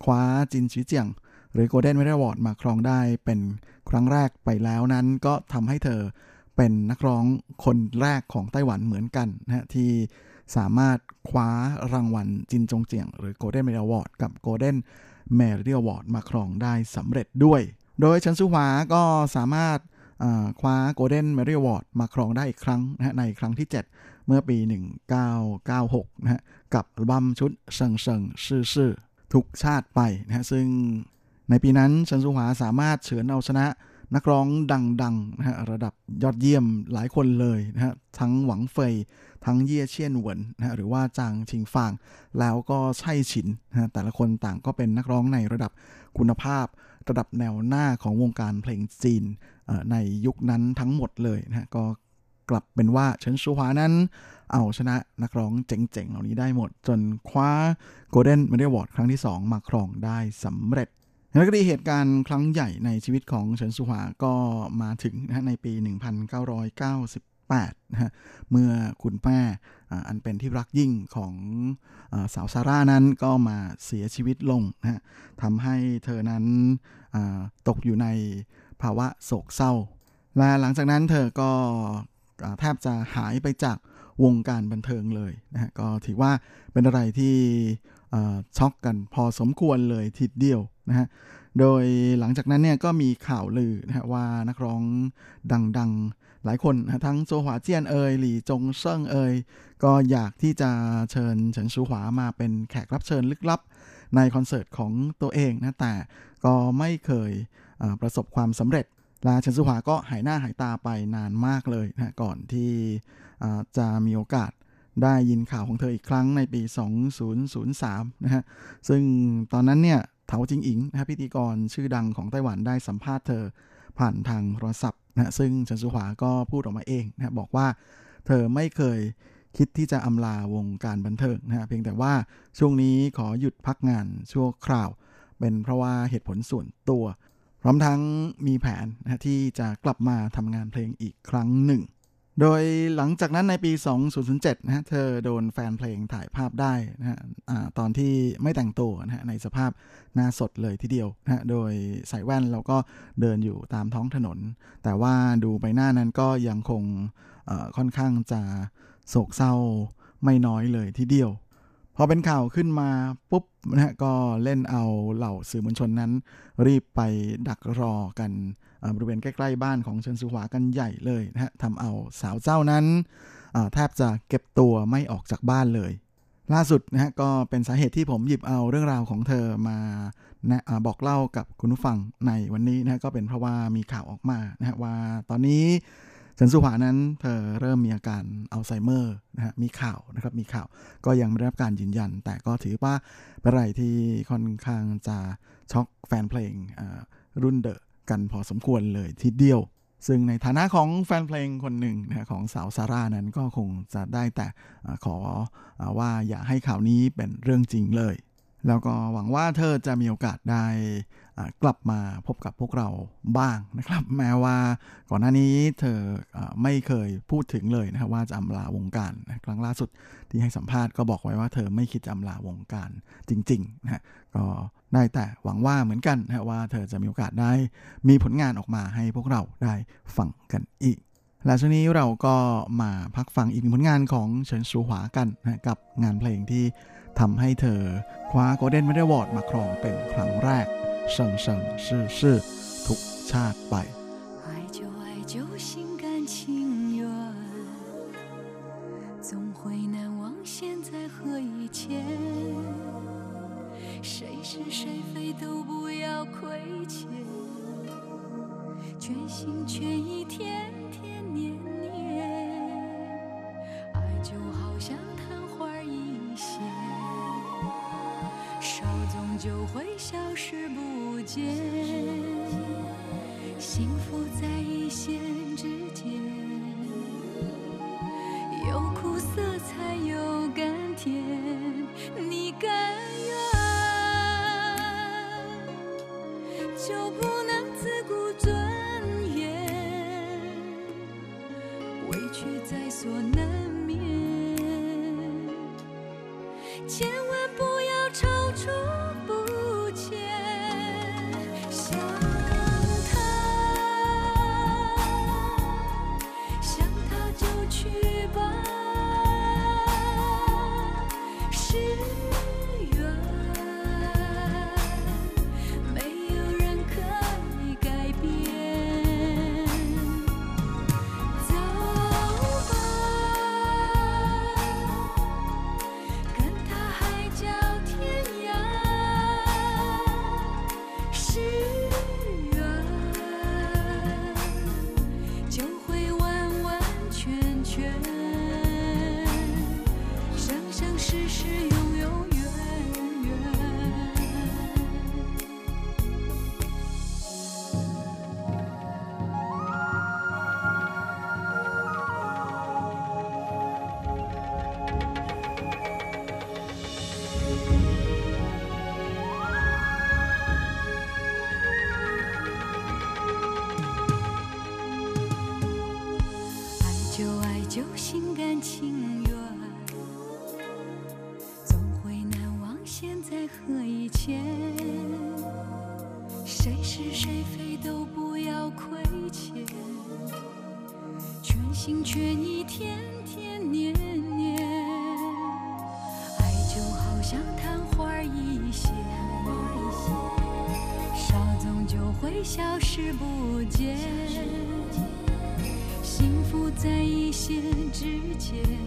คว้าจินชิเจียง หรือ Golden Medal Award มาครองได้เป็นครั้งแรกไปแล้วนั้นก็ทำให้เธอเป็นนักร้องคนแรกของไต้หวันเหมือนกันนะที่สามารถคว้ารางวัลจินจงเจียง หรือ Golden Medal Award กับ Golden Melody Award มาครองได้สำเร็จด้วย โดยเฉินซูหวาก็สามารถอ่าคว้า Golden Melody Award มาครองได้อีกครั้งนะฮะในครั้งที่ 7 เมื่อปี 1996 นะฮะกับอัลบั้มชุดเซิงเซิงชื่อชื่อทุกชาติไปนะฮะซึ่งในปีนั้นเฉินซูหวาสามารถเฉือนเอาชนะนักร้องดังๆนะฮะระดับยอดเยี่ยมหลายคนเลยนะฮะทั้งหวังเฟย ทั้งเย่เชียนเหวินนะฮะหรือว่าจางชิงฟาง แล้วก็ไช่ฉินนะฮะแต่ละคนต่างก็เป็นนักร้องในระดับคุณภาพ ระดับแนวหน้าของวงการเพลงจีนในยุคนั้นทั้งหมดเลยนะฮะก็ กลับเป็นว่าเฉินซูหวานั้น เอาชนะนักร้องเจ๋งๆ เหล่านี้ได้หมด จนคว้า Golden Medal Award ครั้งที่ 2 มาครองได้สำเร็จแล้วก็ดีเหตุการณ์ครั้งใหญ่ในชีวิตของเฉินซูหวาก็มาถึงนะในปี 1998นะฮะเมื่อคุณแม่อันเป็นที่รักยิ่งของอสาวซาร่านั้นก็มาเสียชีวิตลงนะฮะทำให้เธอนั้นตกอยู่ในภาวะโศกเศร้า และหลังจากนั้นเธอก็ แทบจะหายไปจากวงการบันเทิงเลยนะฮะก็ถือว่าเป็นอะไรที่ช็อกกันพอสมควรเลยทีเดียวนะฮะโดยหลังจากนั้นเนี่ยก็มีข่าวลือนะฮะว่านักร้องดังๆหลายคนนะทั้งโจหวาเจียนเอยหลี่จงเซิงเอยก็อยากที่จะเชิญเฉินชูหวามาเป็นแขกรับเชิญลึกลับในคอนเสิร์ตของตัวเองนะแต่ก็ไม่เคยประสบความสำเร็จ และเฉินซูหวาก็หายหน้าหายตาไปนานมากเลยนะก่อนที่จะมีโอกาสได้ยินข่าวของเธออีกครั้งในปี 2003 นะฮะ ซึ่งตอนนั้นเนี่ยเถาจิงอิงนะฮะพิธีกรชื่อดังของไต้หวันได้สัมภาษณ์เธอผ่านทางโทรศัพท์นะซึ่งเฉินซูหวาก็พูดออกมาเองนะฮะบอกว่าเธอไม่เคยคิดที่จะอำลาวงการบันเทิงนะฮะเพียงแต่ว่าช่วงนี้ขอหยุดพักงานชั่วคราว เป็นเพราะว่าเหตุผลส่วนตัว พร้อมทั้งมีแผนนะที่จะกลับมาทำงานเพลงอีกครั้งหนึ่ง โดยหลังจากนั้นในปี 2007 นะฮะ เธอโดนแฟนเพลงถ่ายภาพได้นะฮะตอนที่ไม่แต่งตัวนะฮะในสภาพหน้าสดเลยทีเดียวนะฮะ โดยใส่แว่นแล้วก็เดินอยู่ตามท้องถนน แต่ว่าดูใบหน้านั้นก็ยังคงค่อนข้างจะโศกเศร้าไม่น้อยเลยทีเดียว พอเป็นข่าวขึ้นมาปุ๊บนะฮะก็เล่นเอาเหล่าสื่อมวลชนนั้น รีบไปดักรอกันบริเวณใกล้ๆบ้านของเชิญสุหวากันใหญ่เลยนะฮะทำเอาสาวเจ้านั้นแทบจะเก็บตัวไม่ออกจากบ้านเลย ล่าสุดนะฮะก็เป็นสาเหตุที่ผมหยิบเอาเรื่องราวของเธอมานะอบอกเล่ากับคุณผู้ฟังในวันนี้นะก็เป็นเพราะว่ามีข่าวออกมานะฮะว่าตอนนี้ เฉินสุหวานั้นเธอเริ่มมีอาการอัลไซเมอร์นะฮะมีข่าวนะครับมีข่าวก็ยังไม่ได้รับการยืนยัน แต่ก็ถือว่าเป็นอะไรที่ค่อนข้างจะช็อกแฟนเพลงรุ่นเดอะกันพอสมควรเลยทีเดียว ซึ่งในฐานะของแฟนเพลงคนหนึ่งนะของสาวซาร่านั้นก็คงจะได้แต่ขอว่าอย่าให้ข่าวนี้เป็นเรื่องจริงเลย แล้วก็หวังว่าเธอจะมีโอกาสได้ กลับมาพบกับพวกเราบ้างนะครับ แม้ว่าก่อนหน้านี้เธออไม่เคยพูดถึงเลยนะครับว่าจะอำลาวงการนะครั้งล่าสุดที่ให้สัมภาษณ์ก็บอกไว้ว่าเธอไม่คิดจะอำลาวงการจริงๆนะฮะก็ได้แต่หวังว่าเหมือนกันนะว่าเธอจะมีโอกาสได้มีผลงานออกมาให้พวกเราได้ฟังกันอีกและช่วงนี้เราก็มาพักฟังอีกผลงานของเฉินชูหวากันนะกับงานเพลงที่ทำให้เธอคว้า Golden Medal Award มาครองเป็นครั้งแรก เซิงเซิงซื่อซื่อทุกชาติไป 爱就爱就心甘情愿，总会难忘现在和以前。谁是谁非都不要亏欠，全心全意天 消失不见。幸福在一线之间，有苦涩才有甘甜，你甘愿就不能自顾尊严，委屈在所难免，千世界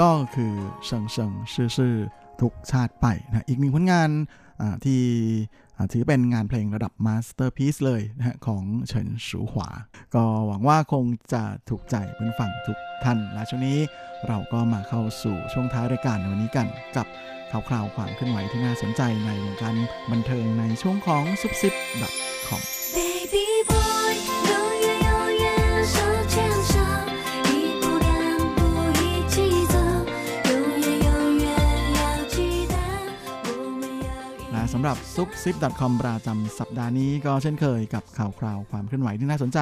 ก็คือ生生世世ทุกชาติไปนะอีกหนึ่งผลงานที่ถือเป็นงานเพลงระดับ masterpiece เลยนะของเฉินสูหวา ก็หวังว่าคงจะถูกใจเพื่อนผู้ฟังทุกท่าน และช่วงนี้เราก็มาเข้าสู่ช่วงท้ายรายการในวันนี้กันกับข่าวคราวความเคลื่อนไหวที่น่าสนใจในวงการบันเทิงในช่วงของซุบซิบ .com Baby boy， สำหรับซุปซิป .com ประจำสัปดาห์นี้ก็เช่นเคยกับข่าวคราวความเคลื่อนไหวที่น่าสนใจ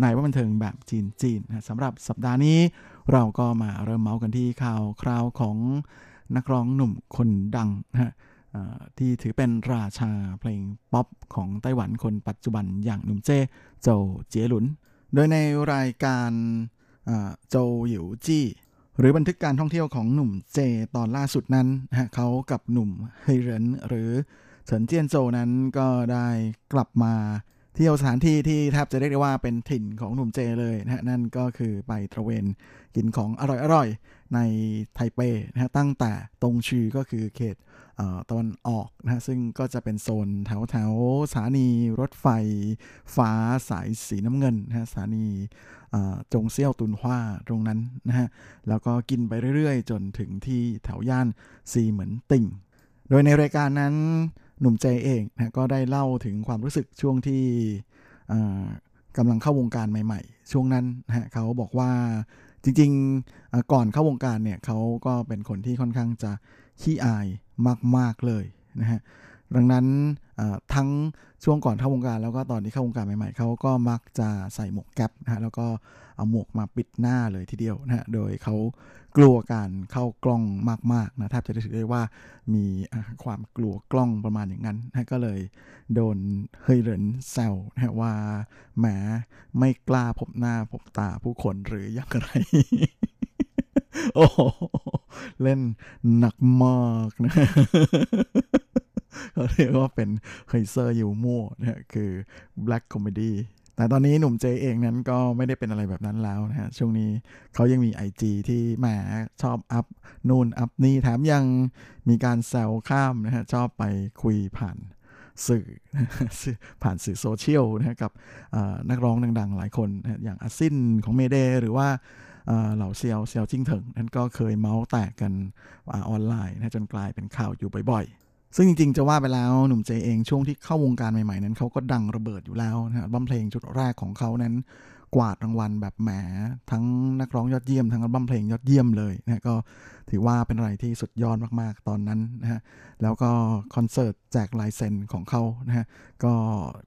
ในว่าบันเทิงแบบจีนจีนๆนะสำหรับสัปดาห์นี้ เราก็มาเริ่มเมาส์กันที่ข่าวคราวของนักร้องหนุ่มคนดังนะที่ถือเป็นราชาเพลงป๊อปของไต้หวันคนปัจจุบันอย่างหนุ่มเจ้โจเจียหลุน โดยในรายการโจหยิวจี้ หรือบันทึกการท่องเที่ยวของหนุ่มเจตอนล่าสุดนั้นนะฮะเขากับหนุ่มเฮยเหรินหรือเฉินเจียนโจนั้นก็ได้กลับมาเที่ยวสถานที่ที่แทบจะเรียกได้ว่าเป็นถิ่นของหนุ่มเจเลยนะฮะนั่นก็คือไปตระเวนกินของอร่อยๆ ในไทเปนะฮะตั้งแต่ตรงชือก็คือเขต ตะวันออกนะฮะซึ่งก็จะเป็นโซนแถวแถวสถานีรถไฟ ฟ้าสายสีน้ำเงินนะฮะสถานีจงเซี่ยวตุนฮวาตรงนั้นนะฮะแล้วก็กินไปเรื่อยๆ จนถึงที่แถวย่านซีเหมือนติ่ง โดยในรายการนั้นหนุ่มเจเองนะก็ได้เล่าถึงความรู้สึกช่วงที่กำลังเข้าวงการใหม่ๆ ช่วงนั้นนะฮะเขาบอกว่าจริงๆก่อนเข้าวงการเนี่ยเขาก็เป็นคนที่ค่อนข้างจะ ขี้อายมาก ๆ เลยนะฮะดังนั้นทั้งช่วงก่อนเข้าวงการแล้วก็ตอนที่เข้าวงการใหม่ๆเขาก็มักจะใส่หมวกแก๊ปนะฮะแล้วก็เอาหมวกมาปิดหน้าเลยทีเดียวนะฮะโดยเขากลัวการเข้ากล้องมากๆนะแทบจะได้ถือได้ว่ามีความกลัวกล้องประมาณอย่างนั้นนะก็เลยโดนเฮยเหรินแซวนะว่าแหมไม่กล้าพบหน้าพบตาผู้คนหรืออย่างไร โอ้เล่นหนักมากนะเขาเรียกว่าเป็น黑色幽默นะคือ black comedy แต่ตอนนี้หนุ่มเจเองนั้นก็ไม่ได้เป็นอะไรแบบนั้นแล้วนะฮะ ช่วงนี้เขายังมี IG ที่แหมชอบอัพนู่นอัพนี่แถมยังมีการแซวข้ามนะฮะ ชอบไปคุยผ่านสื่อ ผ่านสื่อโซเชียลนะกับนักร้องดังๆ หลายคนนะอย่างอาซินของ Mayday หรือว่า เหล่าเซียวเซียวจิ้งเถิงนั้นก็เคยเมาส์แตกกันออนไลน์นะจนกลายเป็นข่าวอยู่บ่อยๆ ซึ่งจริงๆ จะว่าไปแล้วหนุ่มเจเองช่วงที่เข้าวงการใหม่ๆ นั้นเขาก็ดังระเบิดอยู่แล้วนะบัมเพลงชุดแรกของเขานั้นกวาดรางวัลแบบแหมทั้งนักร้องยอดเยี่ยมทั้งอัลบั้มเพลงยอดเยี่ยมเลยนะก็ถือว่าเป็นอะไรที่สุดยอดมากๆตอนนั้นนะฮะแล้วก็คอนเสิร์ตแจกลายเซ็นของเขานะฮะก็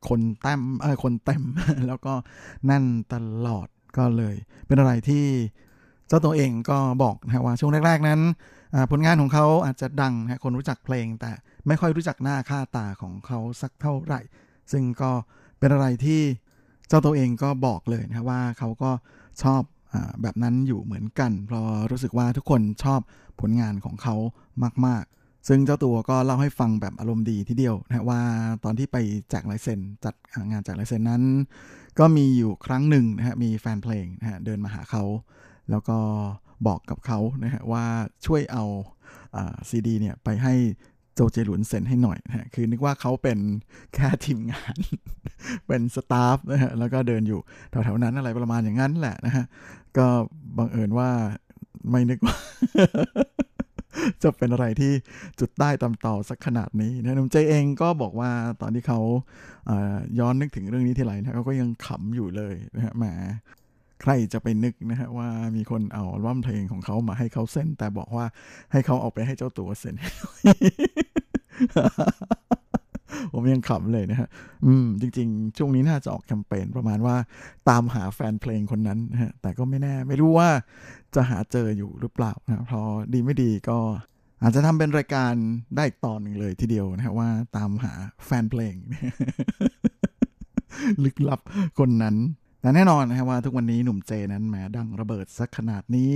คนเต็มเออคนเต็ม แล้วก็แน่นตลอด ก็เลยเป็นอะไรที่เจ้าตัวเองก็บอกนะว่าช่วงแรก ๆ นั้นผลงานของเขาอาจจะดังนะคนรู้จักเพลง แต่ไม่ค่อยรู้จักหน้าค่าตาของเขาสักเท่าไหร่ ซึ่งก็เป็นอะไรที่เจ้าตัวเองก็บอกเลยนะว่าเขาก็ชอบอแบบนั้นอยู่เหมือนกัน เพราะรู้สึกว่าทุกคนชอบผลงานของเขามาก ๆ ซึ่งเจ้าตัวก็เล่าให้ฟังแบบอารมณ์ดีทีเดียวนะว่าตอนที่ไปแจกลายเซ็นจัดงานแจกลายเซ็นนั้น ก็มีอยู่ครั้งหนึ่งนะฮะมีแฟนเพลงนะฮะเดินมาหาเขา แล้วก็บอกกับเขานะฮะว่าช่วยเอาซีดีเนี่ยไปให้โจเจหลุนเซ็นให้หน่อยนะฮะคือนึกว่าเขาเป็นแค่ทีมงาน เป็นสตาฟนะฮะแล้วก็เดินอยู่แถวๆนั้นอะไรประมาณอย่างนั้นแหละนะฮะก็บังเอิญว่าไม่นึกว่า จะเป็นอะไรที่จุดใต้ตำต่อสักขนาดนี้นะนุ่มเจเองก็บอกว่าตอนที่เขาย้อนนึกถึงเรื่องนี้ทีไรนะเขาก็ยังขำอยู่เลยนะฮะแหมใครจะไปนึกนะฮะว่ามีคนเอาร่อมเพลงของเขามาให้เขาเซ็นแต่บอกว่าให้เขาเอาไปให้เจ้าตัวเซ็น ผมยังขำเลยนะฮะ อืม จริง ๆ ช่วงนี้น่าจะออกแคมเปญประมาณว่าตามหาแฟนเพลงคนนั้นนะฮะ แต่ก็ไม่แน่ ไม่รู้ว่าจะหาเจออยู่หรือเปล่านะเพราะดีไม่ดีก็อาจจะทำเป็นรายการได้อีกตอนหนึ่งเลยทีเดียวนะฮะว่าตามหาแฟนเพลง ลึกลับคนนั้นแต่แน่นอนนะฮะว่าทุกวันนี้หนุ่มเจนั้นแหมดังระเบิดสักขนาดนี้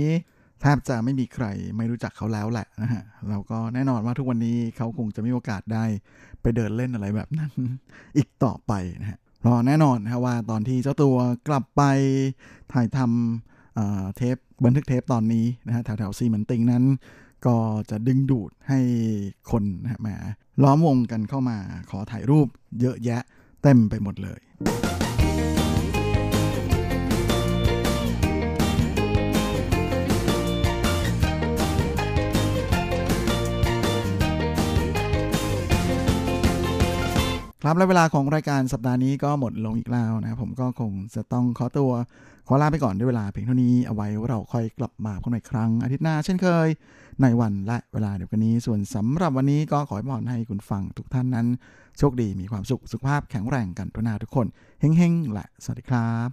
แทบจะไม่มีใครไม่รู้จักเขาแล้วแหละนะฮะเราก็แน่นอนว่าทุกวันนี้เขาคงจะมีโอกาสได้ ไปเดินเล่นอะไรแบบนั้นอีกต่อไปนะฮะเพราะแน่นอนนะว่าตอนที่เจ้าตัวกลับไปถ่ายทำเทปบันทึกเทปตอนนี้นะฮะแถวแถวซีเหมือนติงนั้น ก็จะดึงดูดให้คนนะฮะมาล้อมวงกันเข้ามาขอถ่ายรูปเยอะแยะเต็มไปหมดเลย ครับและเวลาของรายการสัปดาห์นี้ก็หมดลงอีกแล้วนะผมก็คงจะต้องขอตัวขอลาไปก่อนด้วยเวลาเพียงเท่านี้เอาไว้ว่าเราค่อยกลับมาพบกันอีกครั้ง อาทิตย์หน้าเช่นเคย ในวันและเวลาเดียวกันนี้ ส่วนสำหรับวันนี้ก็ขอให้พรให้คุณฟังทุกท่านนั้น โชคดีมีความสุขสุขภาพแข็งแรงกันทุกนาทุกคนเฮ้งๆและสวัสดีครับ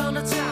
到了家。